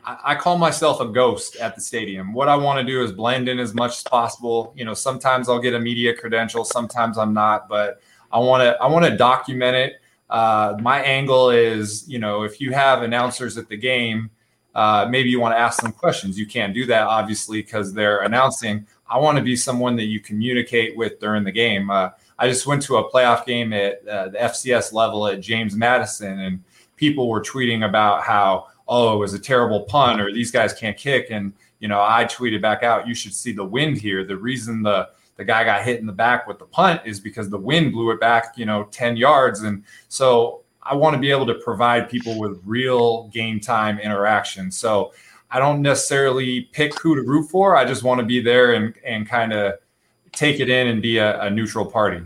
Speaker 9: I call myself a ghost at the stadium. What I want to do is blend in as much as possible. You know, sometimes I'll get a media credential, sometimes I'm not, but I want to I want to document it uh, my angle is, you know, if you have announcers at the game, uh, maybe you want to ask them questions. You can't do that, obviously, because they're announcing. I want to be someone that you communicate with during the game. Uh, I just went to a playoff game at uh, the FCS level at James Madison, and people were tweeting about how, oh, it was a terrible punt, or these guys can't kick. And, you know, I tweeted back out, you should see the wind here. The reason the the guy got hit in the back with the punt is because the wind blew it back, you know, 10 yards. And so I want to be able to provide people with real game time interaction. So I don't necessarily pick who to root for. I just want to be there and, and kind of take it in and be a, a neutral party.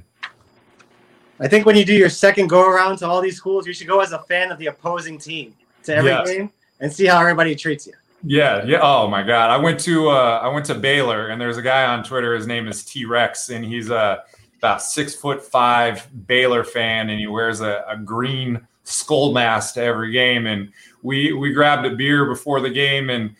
Speaker 5: I think when you do your second go around to all these schools, you should go as a fan of the opposing team to every yes. game and see how everybody treats you.
Speaker 9: Yeah, yeah. Oh my God, I went to uh, I went to Baylor, and there's a guy on Twitter. His name is T Rex, and he's a about six foot five Baylor fan, and he wears a, a green skull mask to every game. And we we grabbed a beer before the game, and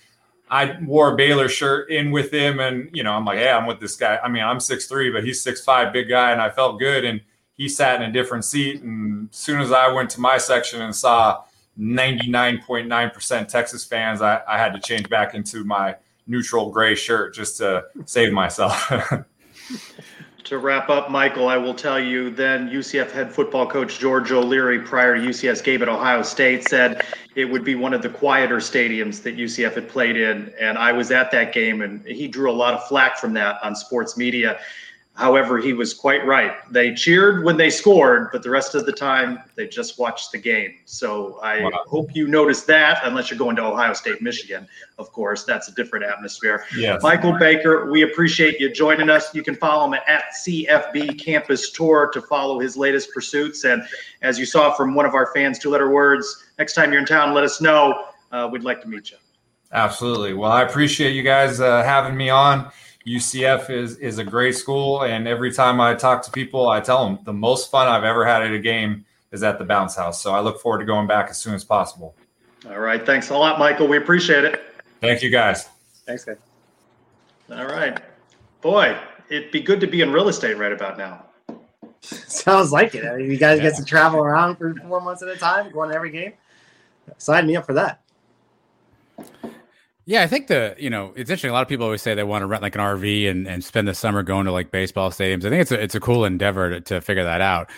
Speaker 9: I wore a Baylor shirt in with him, and you know I'm like, hey, I'm with this guy. I mean, I'm six three, but he's six five, big guy, and I felt good. And he sat in a different seat, and as soon as I went to my section and saw 99.9% Texas fans, I, I had to change back into my neutral gray shirt just to save myself.
Speaker 4: to wrap up, Michael, I will tell you then UCF head football coach George O'Leary prior to UCF's game at Ohio State said it would be one of the quieter stadiums that UCF had played in. And I was at that game and he drew a lot of flack from that on sports media. However, he was quite right. They cheered when they scored, but the rest of the time they just watched the game. So I wow. hope you noticed that, unless you're going to Ohio State, Michigan, of course. That's a different atmosphere.
Speaker 9: Yes.
Speaker 4: Michael Baker, we appreciate you joining us. You can follow him at CFB Campus Tour to follow his latest pursuits. And as you saw from one of our fans, two letter words, next time you're in town, let us know. Uh, we'd like to meet you.
Speaker 9: Absolutely. Well, I appreciate you guys uh, having me on. UCF is is a great school, and every time I talk to people, I tell them the most fun I've ever had at a game is at the bounce house. So I look forward to going back as soon as possible.
Speaker 4: All right, thanks a lot, Michael. We appreciate it.
Speaker 9: Thank you, guys.
Speaker 5: Thanks, guys.
Speaker 4: All right, boy, it'd be good to be in real estate right about now.
Speaker 5: Sounds like it. I mean, you guys yeah. get to travel around for four months at a time, going to every game. Sign me up for that.
Speaker 7: Yeah, I think the you know it's interesting. A lot of people always say they want to rent like an RV and, and spend the summer going to like baseball stadiums. I think it's a it's a cool endeavor to, to figure that out.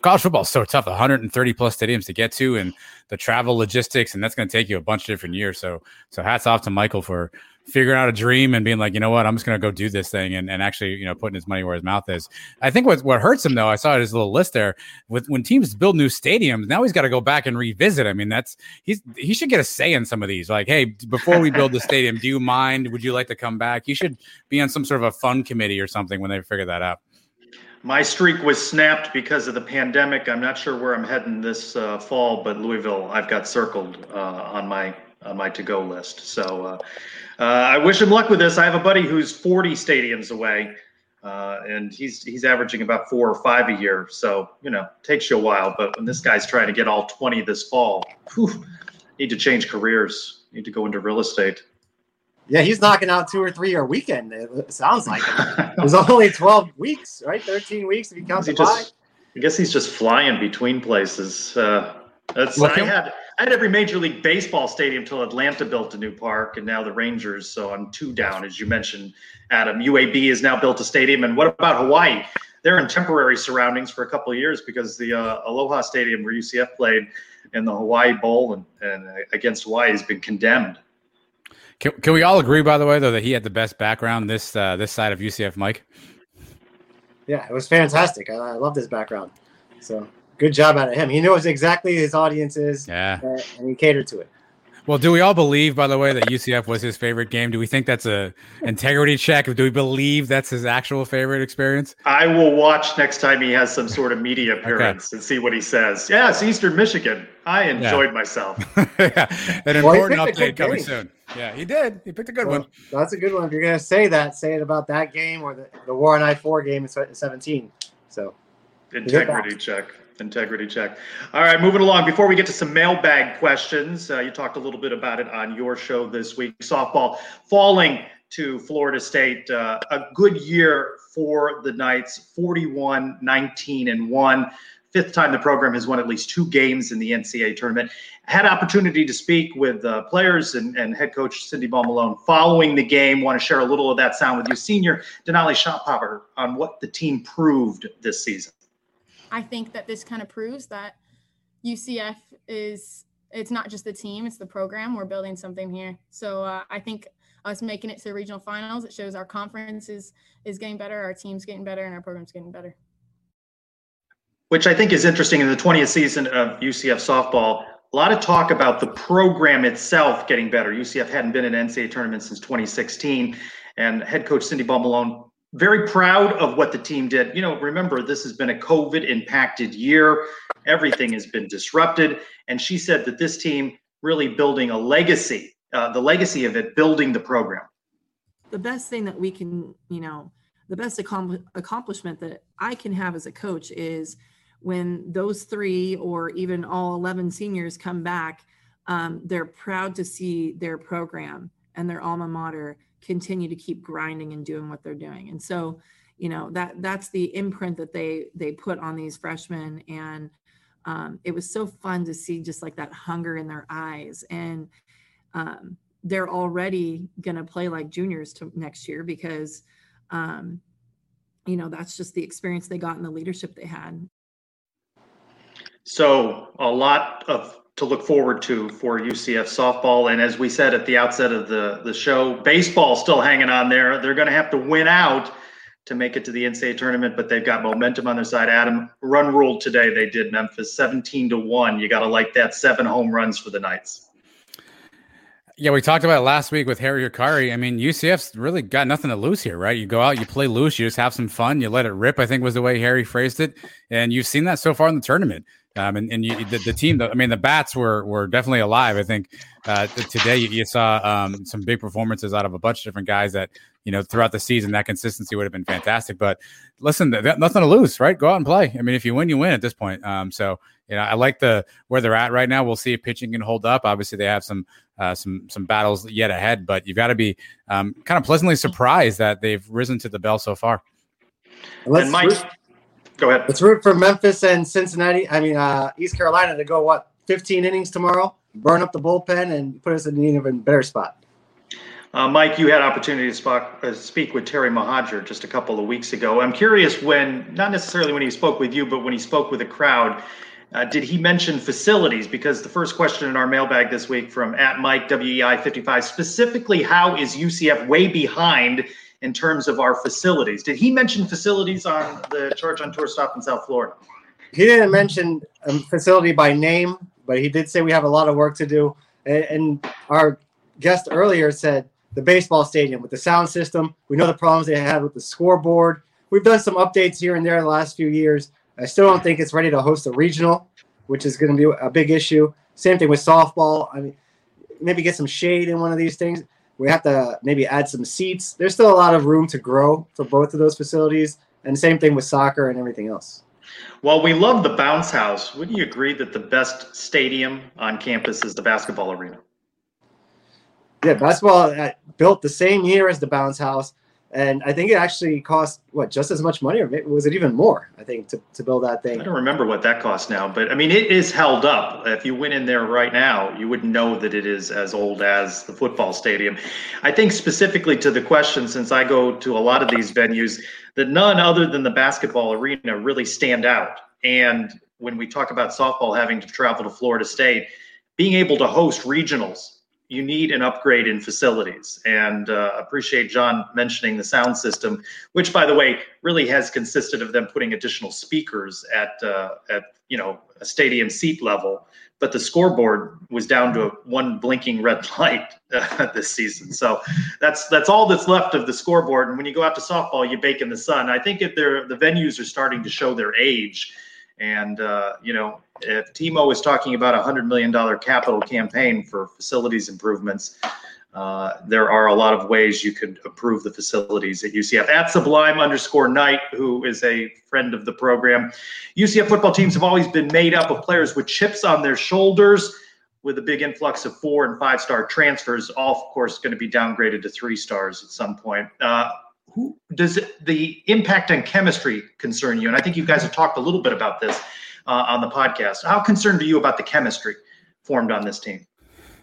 Speaker 7: College football is so tough, 130 plus stadiums to get to, and the travel logistics, and that's going to take you a bunch of different years. So so hats off to Michael for figuring out a dream and being like, you know what, I'm just going to go do this thing and, and actually, you know, putting his money where his mouth is. I think what, what hurts him though, I saw his little list there with when teams build new stadiums, now he's got to go back and revisit. I mean, that's, he's, he should get a say in some of these. Like, Hey, before we build the stadium, do you mind? Would you like to come back? You should be on some sort of a fund committee or something when they figure that out.
Speaker 4: My streak was snapped because of the pandemic. I'm not sure where I'm heading this uh, fall, but Louisville, I've got circled uh, on my on my to-go list. So uh, uh, I wish him luck with this. I have a buddy who's 40 stadiums away, uh, and he's he's averaging about four or five a year. So you know, takes you a while. But when this guy's trying to get all 20 this fall, whew, need to change careers. Need to go into real estate.
Speaker 5: Yeah, he's knocking out two or three a weekend. It sounds like it. There's only 12 weeks, right? 13 weeks if you count the
Speaker 4: just, I guess he's just flying between places. Uh, that's
Speaker 7: Well,
Speaker 4: I
Speaker 7: can-
Speaker 4: had I had every major league baseball stadium till Atlanta built a new park, and now the Rangers. So I'm two down, as you mentioned, Adam. UAB has now built a stadium, and what about Hawaii? They're in temporary surroundings for a couple of years because the uh, Aloha Stadium where UCF played in the Hawaii Bowl and, and against Hawaii has been condemned.
Speaker 7: Can, can we all agree, by the way, though, that he had the best background this uh, this side of UCF, Mike?
Speaker 5: Yeah, it was fantastic. I, I loved his background. So good job out of him. He knows exactly his audience is,
Speaker 7: Yeah.
Speaker 5: uh, and he catered to it.
Speaker 7: Well, do we all believe, by the way, that UCF was his favorite game? Do we think that's a integrity check? Do we believe that's his actual favorite experience?
Speaker 4: I will watch next time he has some sort of media appearance and see what he says. Yeah, it's Eastern Michigan. I enjoyed myself.
Speaker 7: yeah, an
Speaker 5: Well,
Speaker 7: important update coming
Speaker 5: game.
Speaker 7: soon. Yeah, he did. He picked a good
Speaker 5: Well,
Speaker 7: one.
Speaker 5: That's a good one. If you're gonna say that, say it about that game or the, the War on I four game in 17. So
Speaker 4: Integrity check. Integrity check. All right, moving along. Before we get to some mailbag questions, uh, you talked a little bit about it on your show this week. Softball falling to Florida State. Uh, a good year for the Knights 41, 19, and 1. Fifth time the program has won at least two games in the NCAA tournament. Had opportunity to speak with uh, players and, and head coach Cindy Ball Malone following the game. Want to share a little of that sound with you, senior Denali Shopper, on what the team proved this season.
Speaker 10: I think that this kind of proves that UCF is it's not just the team, it's the program. We're building something here. So uh, I think us making it to the regional finals, it shows our conference is is getting better, our team's getting better, and our program's getting better.
Speaker 4: which I think is interesting in the 20th season of UCF softball. A lot of talk about the program itself getting better. UCF hadn't been in NCAA tournament since 2016, and head coach Cindy Malone very proud of what the team did. You know, remember this has been a COVID impacted year. Everything has been disrupted, and she said that this team really building a legacy. Uh, the legacy of it building the program.
Speaker 11: the best thing that we can, you know, the best accompli- accomplishment that I can have as a coach is when those three or even all 11 seniors come back, um, they're proud to see their program and their alma mater continue to keep grinding and doing what they're doing. And so, you know, that that's the imprint that they they put on these freshmen. And um, it was so fun to see just like that hunger in their eyes. And um, they're already to play like juniors to next year because um, you know that's just the experience they got and the leadership they had
Speaker 4: So a lot of to look forward to for UCF softball, and as we said at the outset of the the show, baseball still hanging on there. They're going to have to win out to make it to the NCAA tournament, but they've got momentum on their side. Adam, run ruled today. They did Memphis seventeen to one. You got to like that. Seven home runs for the Knights.
Speaker 7: Yeah, we talked about it last week with Harry Hikari. I mean, UCF's really got nothing to lose here, right? You go out, you play loose, you just have some fun, you let it rip. I think was the way Harry phrased it, and you've seen that so far in the tournament. Um, and and you, the, the team, I mean, the bats were were definitely alive. I think uh, today you, you saw um, some big performances out of a bunch of different guys that you know throughout the season that consistency would have been fantastic. But listen, th- th- nothing to lose, right? Go out and play. I mean, if you win, you win at this point. Um, so you know, I like the where they're at right now. We'll see if pitching can hold up. Obviously, they have some uh, some some battles yet ahead, but you've got to be um, kind of pleasantly surprised that they've risen to the bell so far.
Speaker 5: And let's
Speaker 4: And Mike,
Speaker 5: root,
Speaker 4: go ahead.
Speaker 5: let's root for Memphis and Cincinnati. I mean, uh, East Carolina to go what 15 innings tomorrow, burn up the bullpen, and put us in an even better spot.
Speaker 4: Uh, Mike, you had opportunity to spock, uh, speak with Terry Mohajir just a couple of weeks ago. I'm curious when, not necessarily when he spoke with you, but when he spoke with the crowd, uh, did he mention facilities? Because the first question in our mailbag this week from at Mike WEI 55 specifically, how is UCF way behind in terms of our facilities? Did he mention facilities on the Charge on Tour stop in South Florida?
Speaker 5: He didn't mention a facility by name, but he did say we have a lot of work to do. And, and our guest earlier said the baseball stadium with the sound system. We know the problems they had with the scoreboard. We've done some updates here and there in the last few years. I still don't think it's ready to host a regional, which is going to be a big issue. Same thing with softball. I mean, maybe get some shade in one of these things. We have to maybe add some seats. There's still a lot of room to grow for both of those facilities. And same thing with soccer and everything else.
Speaker 4: Well, we love the bounce house. Wouldn't you agree that the best stadium on campus is the basketball arena?
Speaker 5: Yeah, basketball uh, built the same year as the bounce house. And I think it actually cost what just as much money, or was it even more? I think to, to build that thing.
Speaker 4: I don't remember what that cost now, but I mean it is held up. If you went in there right now, you wouldn't know that it is as old as the football stadium. I think specifically to the question, since I go to a lot of these venues, that none other than the basketball arena really stand out. And when we talk about softball having to travel to Florida State, being able to host regionals you need an upgrade in facilities. And uh, appreciate John mentioning the sound system, which, by the way, really has consisted of them putting additional speakers at uh, at you know a stadium seat level. But the scoreboard was down to one blinking red light uh, this season. So that's that's all that's left of the scoreboard. And when you go out to softball, you bake in the sun. I think if they're the venues are starting to show their age and, uh, you know, if Timo is talking about a $100 million capital campaign for facilities improvements, uh, there are a lot of ways you could improve the facilities at UCF. At Sublime underscore Knight, who is a friend of the program. UCF football teams have always been made up of players with chips on their shoulders, with a big influx of four and five star transfers, all, of course, going to be downgraded to three stars at some point. Uh, who does the impact on chemistry concern you? And I think you guys have talked a little bit about this uh, on the podcast. How concerned are you about the chemistry formed on this team?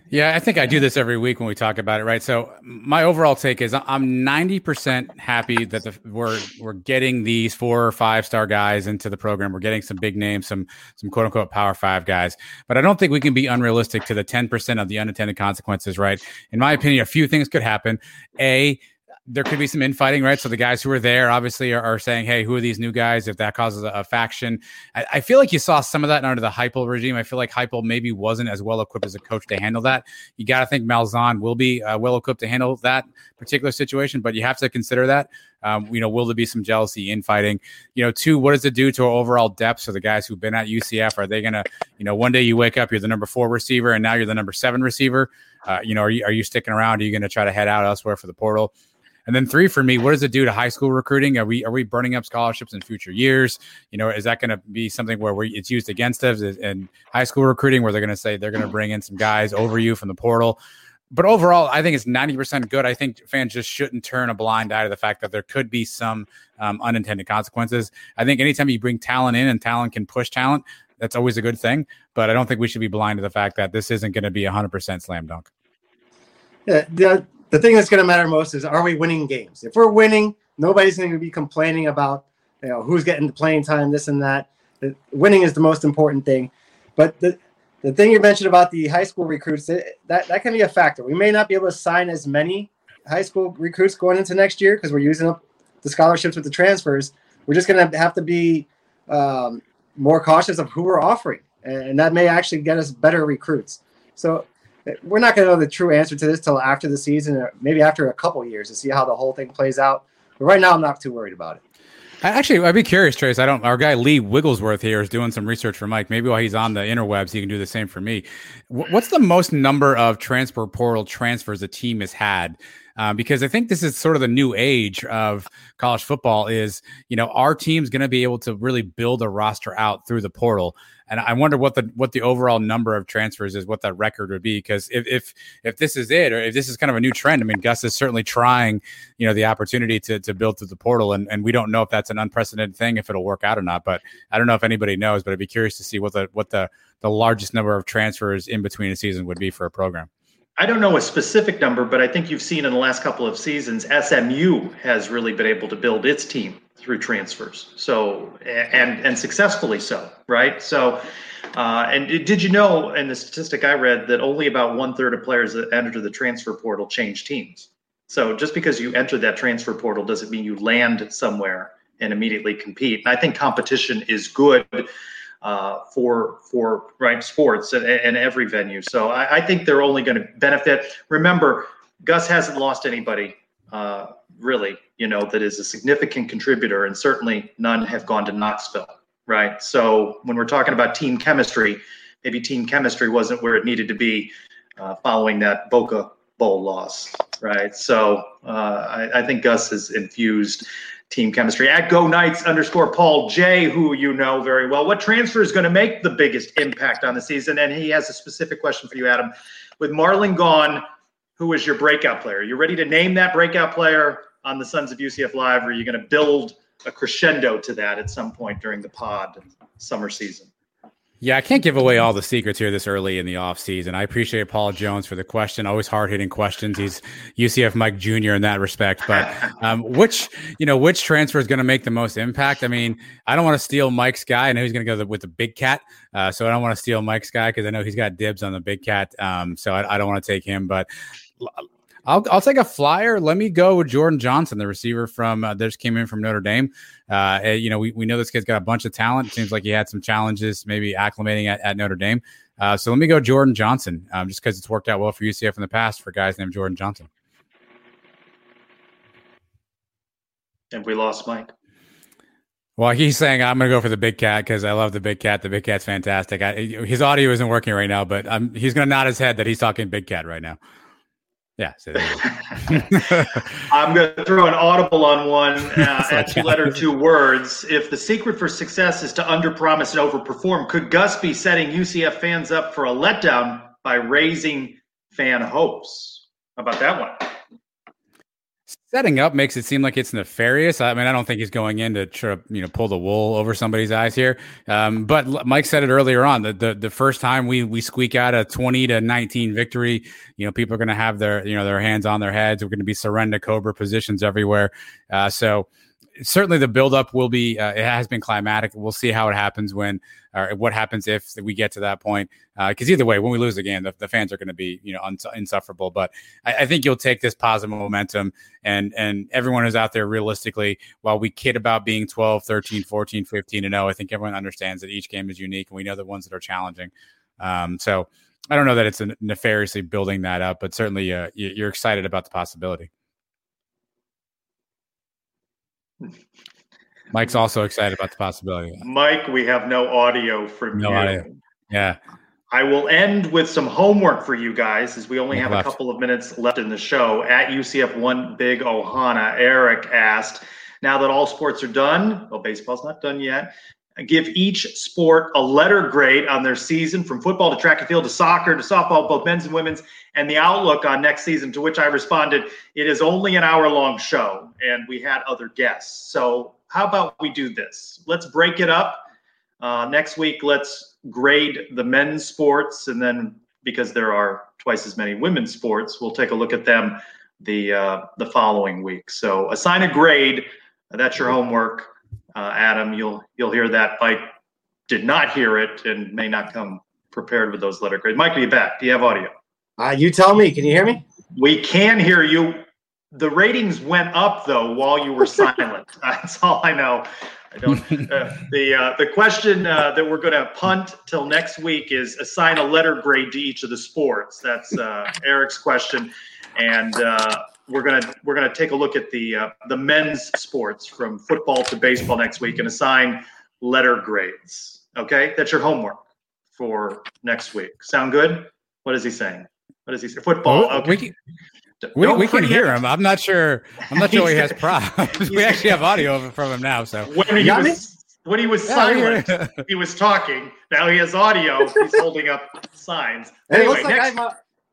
Speaker 7: Yeah, I think I do this every week when we talk about it, right? So my overall take is I'm 90% happy that the, we're we're getting these four or five star guys into the program. We're getting some big names, some some quote unquote power five guys. But I don't think we can be unrealistic to the 10% of the unintended consequences, right? In my opinion, a few things could happen. A there could be some infighting, right? So the guys who are there obviously are, are saying, "Hey, who are these new guys?" If that causes a, a faction, I, I, feel like you saw some of that under the Heupel regime. I feel like Heupel maybe wasn't as well equipped as a coach to handle that. You got to think Malzahn will be uh, well equipped to handle that particular situation, but you have to consider that. Um, you know, will there be some jealousy, infighting? You know, two, what does it do to our overall depth? So the guys who've been at UCF, are they going to, you know, one day you wake up, you're the number four receiver, and now you're the number seven receiver. Uh, you know, are you, are you sticking around? Are you going to try to head out elsewhere for the portal? And then three for me, what does it do to high school recruiting? Are we are we burning up scholarships in future years? You know, is that going to be something where we, it's used against us in high school recruiting, where they're going to say they're going to bring in some guys over you from the portal? But overall, I think it's ninety percent good. I think fans just shouldn't turn a blind eye to the fact that there could be some um, unintended consequences. I think anytime you bring talent in and talent can push talent, that's always a good thing. But I don't think we should be blind to the fact that this isn't going to be a hundred percent slam dunk.
Speaker 5: Yeah, the the thing that's going to matter most is are we winning games? If we're winning, nobody's going to be complaining about you know who's getting the playing time, this and that. The, winning is the most important thing. But the the thing you mentioned about the high school recruits that that can be a factor. We may not be able to sign as many high school recruits going into next year because we're using up the scholarships with the transfers. We're just going to have to be um, more cautious of who we're offering, and that may actually get us better recruits. So we're not going to know the true answer to this till after the season, or maybe after a couple years to see how the whole thing plays out. But right now, I'm not too worried about it.
Speaker 7: Actually, I'd be curious, Trace. I don't. Our guy Lee Wigglesworth here is doing some research for Mike. Maybe while he's on the interwebs, he can do the same for me. What's the most number of transfer portal transfers a team has had? Uh, because I think this is sort of the new age of college football. Is you know our team's going to be able to really build a roster out through the portal. And I wonder what the what the overall number of transfers is, what that record would be. Because if if if this is it, or if this is kind of a new trend, I mean, Gus is certainly trying, you know, the opportunity to to build through the portal, and and we don't know if that's an unprecedented thing, if it'll work out or not. But I don't know if anybody knows. But I'd be curious to see what the what the the largest number of transfers in between a season would be for a program.
Speaker 4: I don't know a specific number, but I think you've seen in the last couple of seasons, SMU has really been able to build its team through transfers. So and and successfully so, right? So. Uh, and did you know, in the statistic I read, that only about one third of players that enter the transfer portal change teams. So just because you enter that transfer portal doesn't mean you land somewhere and immediately compete. And I think competition is good uh, for for right sports and, and every venue. So I, I think they're only going to benefit. Remember, Gus hasn't lost anybody uh, really, you know, that is a significant contributor, and certainly none have gone to Knoxville, right? So when we're talking about team chemistry, maybe team chemistry wasn't where it needed to be uh, following that Boca Bowl loss, right? So uh, I, I think Gus has infused team chemistry. At Go Knights underscore Paul J, who you know very well. What transfer is going to make the biggest impact on the season? And he has a specific question for you, Adam. With Marlon gone, who is your breakout player? You ready to name that breakout player? on the Sons of UCF Live, or are you going to build a crescendo to that at some point during the pod summer season?
Speaker 7: Yeah, I can't give away all the secrets here this early in the off season. I appreciate Paul Jones for the question. Always hard hitting questions. He's UCF Mike Jr. in that respect. But um, which you know which transfer is going to make the most impact? I mean, I don't want to steal Mike's guy. I know he's going to go with the big cat, uh, so I don't want to steal Mike's guy because I know he's got dibs on the big cat. Um, so I, I don't want to take him. But I'll, I'll take a flyer. Let me go with Jordan Johnson, the receiver from uh, that just came in from Notre Dame. Uh, you know, we, we know this kid's got a bunch of talent. Seems like he had some challenges, maybe acclimating at, at Notre Dame. Uh, so let me go Jordan Johnson, um, just because it's worked out well for UCF in the past for guys named Jordan Johnson.
Speaker 4: And we lost Mike.
Speaker 7: Well, he's saying I'm going to go for the big cat because I love the big cat. The big cat's fantastic. I, his audio isn't working right now, but um, he's going to nod his head that he's talking big cat right now. Yeah.
Speaker 4: I'm going to throw an audible on one uh, at two letter two words. If the secret for success is to underpromise and overperform, could Gus be setting UCF fans up for a letdown by raising fan hopes? How about that one?
Speaker 7: Setting up makes it seem like it's nefarious. I mean, I don't think he's going in to try to you know pull the wool over somebody's eyes here. Um, but Mike said it earlier on the, the the first time we we squeak out a twenty to nineteen victory, you know, people are going to have their you know their hands on their heads. We're going to be surrender cobra positions everywhere. Uh, so certainly the buildup will be uh, it has been climatic we'll see how it happens when or what happens if we get to that point because uh, either way when we lose again the, the fans are going to be you know uns- insufferable but I, I, think you'll take this positive momentum and and everyone is out there realistically while we kid about being 12 13 14 15 and 0 i think everyone understands that each game is unique and we know the ones that are challenging. Um, so i don't know that it's nefariously building that up but certainly uh, you're excited about the possibility Mike's also excited about the possibility.
Speaker 4: Mike, we have no audio from no you. Audio.
Speaker 7: Yeah.
Speaker 4: I will end with some homework for you guys as we only have left. a couple of minutes left in the show. At UCF One Big Ohana, Eric asked, now that all sports are done, well, baseball's not done yet, give each sport a letter grade on their season from football to track and field to soccer to softball, both men's and women's, and the outlook on next season. To which I responded, it is only an hour long show, and we had other guests. So, how about we do this? Let's break it up. Uh, next week, let's grade the men's sports, and then because there are twice as many women's sports, we'll take a look at them the uh, the following week. So, assign a grade. That's your homework uh, Adam, you'll you'll hear that. Mike did not hear it and may not come prepared with those letter grades. Mike, are you back? Do you have audio?
Speaker 5: Uh, you tell me. Can you hear me?
Speaker 4: We can hear you. The ratings went up though while you were silent. That's all I know. I don't. Uh, the uh, the question uh, that we're going to punt till next week is assign a letter grade to each of the sports. That's uh, Eric's question, and uh, we're gonna we're gonna take a look at the uh, the men's sports from football to baseball next week and assign letter grades. Okay, that's your homework for next week. Sound good? What is he saying? What is he saying? Football. Okay.
Speaker 7: We can, we, we can hear him. I'm not sure. I'm not sure he has props. we actually have audio from him now. So
Speaker 4: when he was when he was yeah, silent, he was talking. Now he has audio. He's holding up signs. Anyway, next,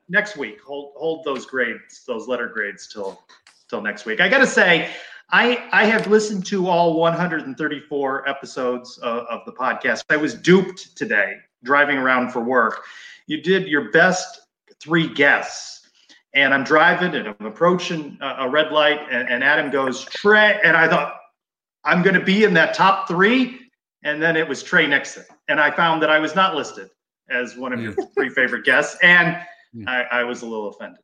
Speaker 4: next week. Hold hold those grades, those letter grades till till next week. I got to say, I I have listened to all 134 episodes of, of the podcast. I was duped today driving around for work. You did your best three guests, and I'm driving and I'm approaching a, a red light, and, and Adam goes Trey, and I thought I'm going to be in that top three, and then it was Tre Nixon, and I found that I was not listed as one of your three favorite guests, and. I, I was a little offended.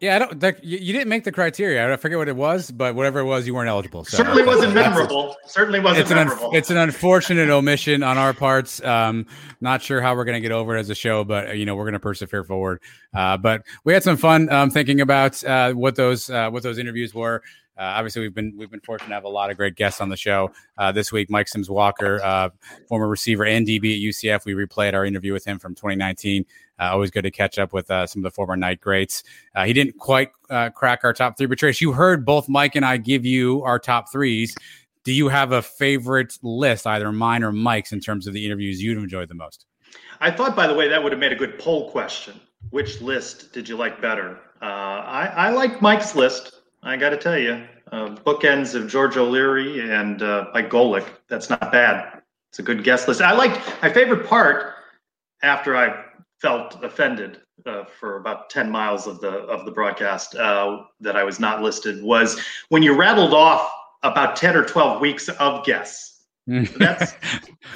Speaker 7: Yeah, I don't. That, you, you, didn't make the criteria. I forget what it was, but whatever it was, you weren't eligible.
Speaker 4: So Certainly wasn't memorable. Certainly wasn't
Speaker 7: it's
Speaker 4: memorable.
Speaker 7: An, it's an unfortunate omission on our parts. Um, not sure how we're going to get over it as a show, but you know we're going to persevere forward. Uh, but we had some fun um, thinking about uh, what those uh, what those interviews were. Uh, obviously, we've been we've been fortunate to have a lot of great guests on the show uh, this week. Mike Sims Walker, uh, former receiver and DB at UCF. We replayed our interview with him from 2019. Uh, always good to catch up with uh, some of the former Knight greats. Uh, he didn't quite crack our top three, but Trace, you heard both Mike and I give you our top threes. Do you have a favorite list, either mine or Mike's, in terms of the interviews you've enjoyed the most?
Speaker 4: I thought, by the way, that would have made a good poll question. Which list did you like better? I, I like Mike's list. I got to tell you, uh, bookends of George O'Leary and uh, Mike Golic. That's not bad. It's a good guest list. I liked my favorite part after I felt offended uh, for about 10 miles of the of the broadcast uh, that I was not listed was when you rattled off about 10 or 12 weeks of guests. that's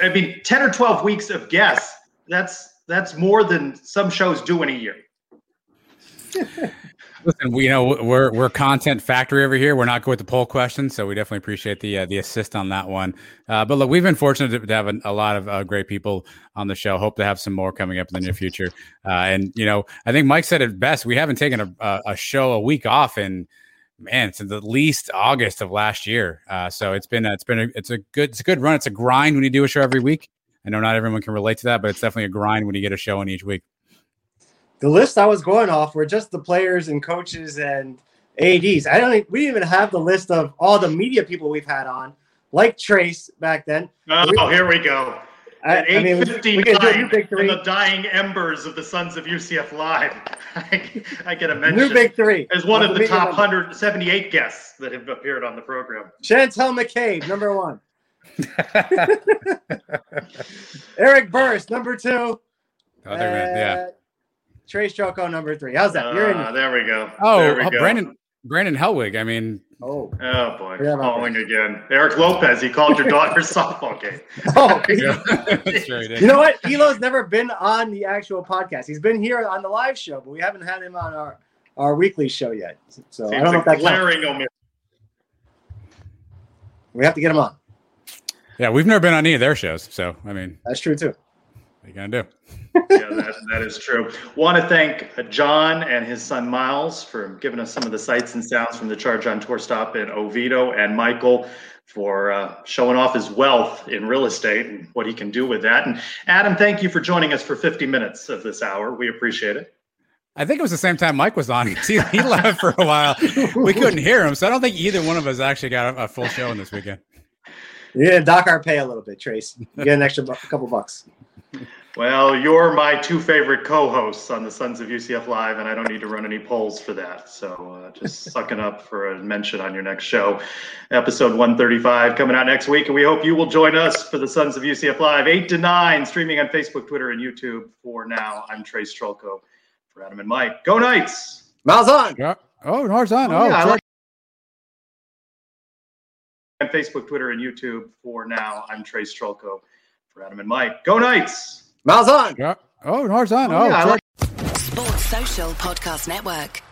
Speaker 4: I mean 10 or 12 weeks of guests. That's that's more than some shows do in a year.
Speaker 7: Listen, we you know we're we're content factory over here. We're not good with the poll questions, so we definitely appreciate the uh, the assist on that one. Uh, but look, we've been fortunate to, to have a, a, lot of uh, great people on the show. Hope to have some more coming up in the near future. Uh, and you know, I think Mike said it best. We haven't taken a, a show a week off in man since at least August of last year. Uh, so it's been it's been a, it's a good it's a good run. It's a grind when you do a show every week. I know not everyone can relate to that, but it's definitely a grind when you get a show in each week
Speaker 5: the list I was going off were just the players and coaches and ads. I don't. Think we didn't even have the list of all the media people we've had on, like Trace back then.
Speaker 4: Oh, we, here we go. At I, eight fifty nine, in the dying embers of the Sons of UCF Live, I, I get a mention.
Speaker 5: New big three
Speaker 4: as one of the top 178 guests that have appeared on the program.
Speaker 5: Chantel McCabe, number one. Eric Burst, number two.
Speaker 7: Oh, yeah.
Speaker 5: Trace Trylko number three. How's that? You're in.
Speaker 4: Uh, there we go.
Speaker 7: Oh,
Speaker 4: there we
Speaker 7: oh
Speaker 4: go.
Speaker 7: Brandon Brandon Helwig. I mean,
Speaker 5: oh,
Speaker 4: oh boy, calling again. Eric Lopez. He called your daughter's softball game.
Speaker 5: Oh, you know what? Elo's never been on the actual podcast. He's been here on the live show, but we haven't had him on our our weekly show yet. So Seems I don't know if that glaring omission. We have to get him on.
Speaker 7: Yeah, we've never been on any of their shows, so I mean,
Speaker 5: that's true too.
Speaker 7: What are you gonna do?
Speaker 4: Yeah, that, that is true. Want to thank John and his son Miles for giving us some of the sights and sounds from the Charge on Tour stop in Oviedo, and Michael for uh, showing off his wealth in real estate and what he can do with that. And Adam, thank you for joining us for 50 minutes of this hour. We appreciate it.
Speaker 7: I think it was the same time Mike was on. He, he left for a while. We couldn't hear him, so I don't think either one of us actually got a, a full show in this weekend.
Speaker 5: Yeah, dock our pay a little bit, Trace. You get an extra bu- couple bucks.
Speaker 4: Well, you're my two favorite co-hosts on the Sons of UCF Live, and I don't need to run any polls for that. So uh, just sucking up for a mention on your next show. Episode 135 coming out next week, and we hope you will join us for the Sons of UCF Live, 8 to 9, streaming on Facebook, Twitter, and YouTube. For now, I'm Trace Trylko for Adam and Mike. Go Knights!
Speaker 5: Malzahn!
Speaker 7: Yeah. Oh, Malzahn. Oh, oh yeah, like-
Speaker 4: on Facebook, Twitter, and YouTube. For now, I'm Trace Trylko for Adam and Mike. Go Knights!
Speaker 5: Malzahn.
Speaker 7: Yeah. Oh, Malzahn. Oh, oh yeah,
Speaker 1: like- Sports Social Podcast Network.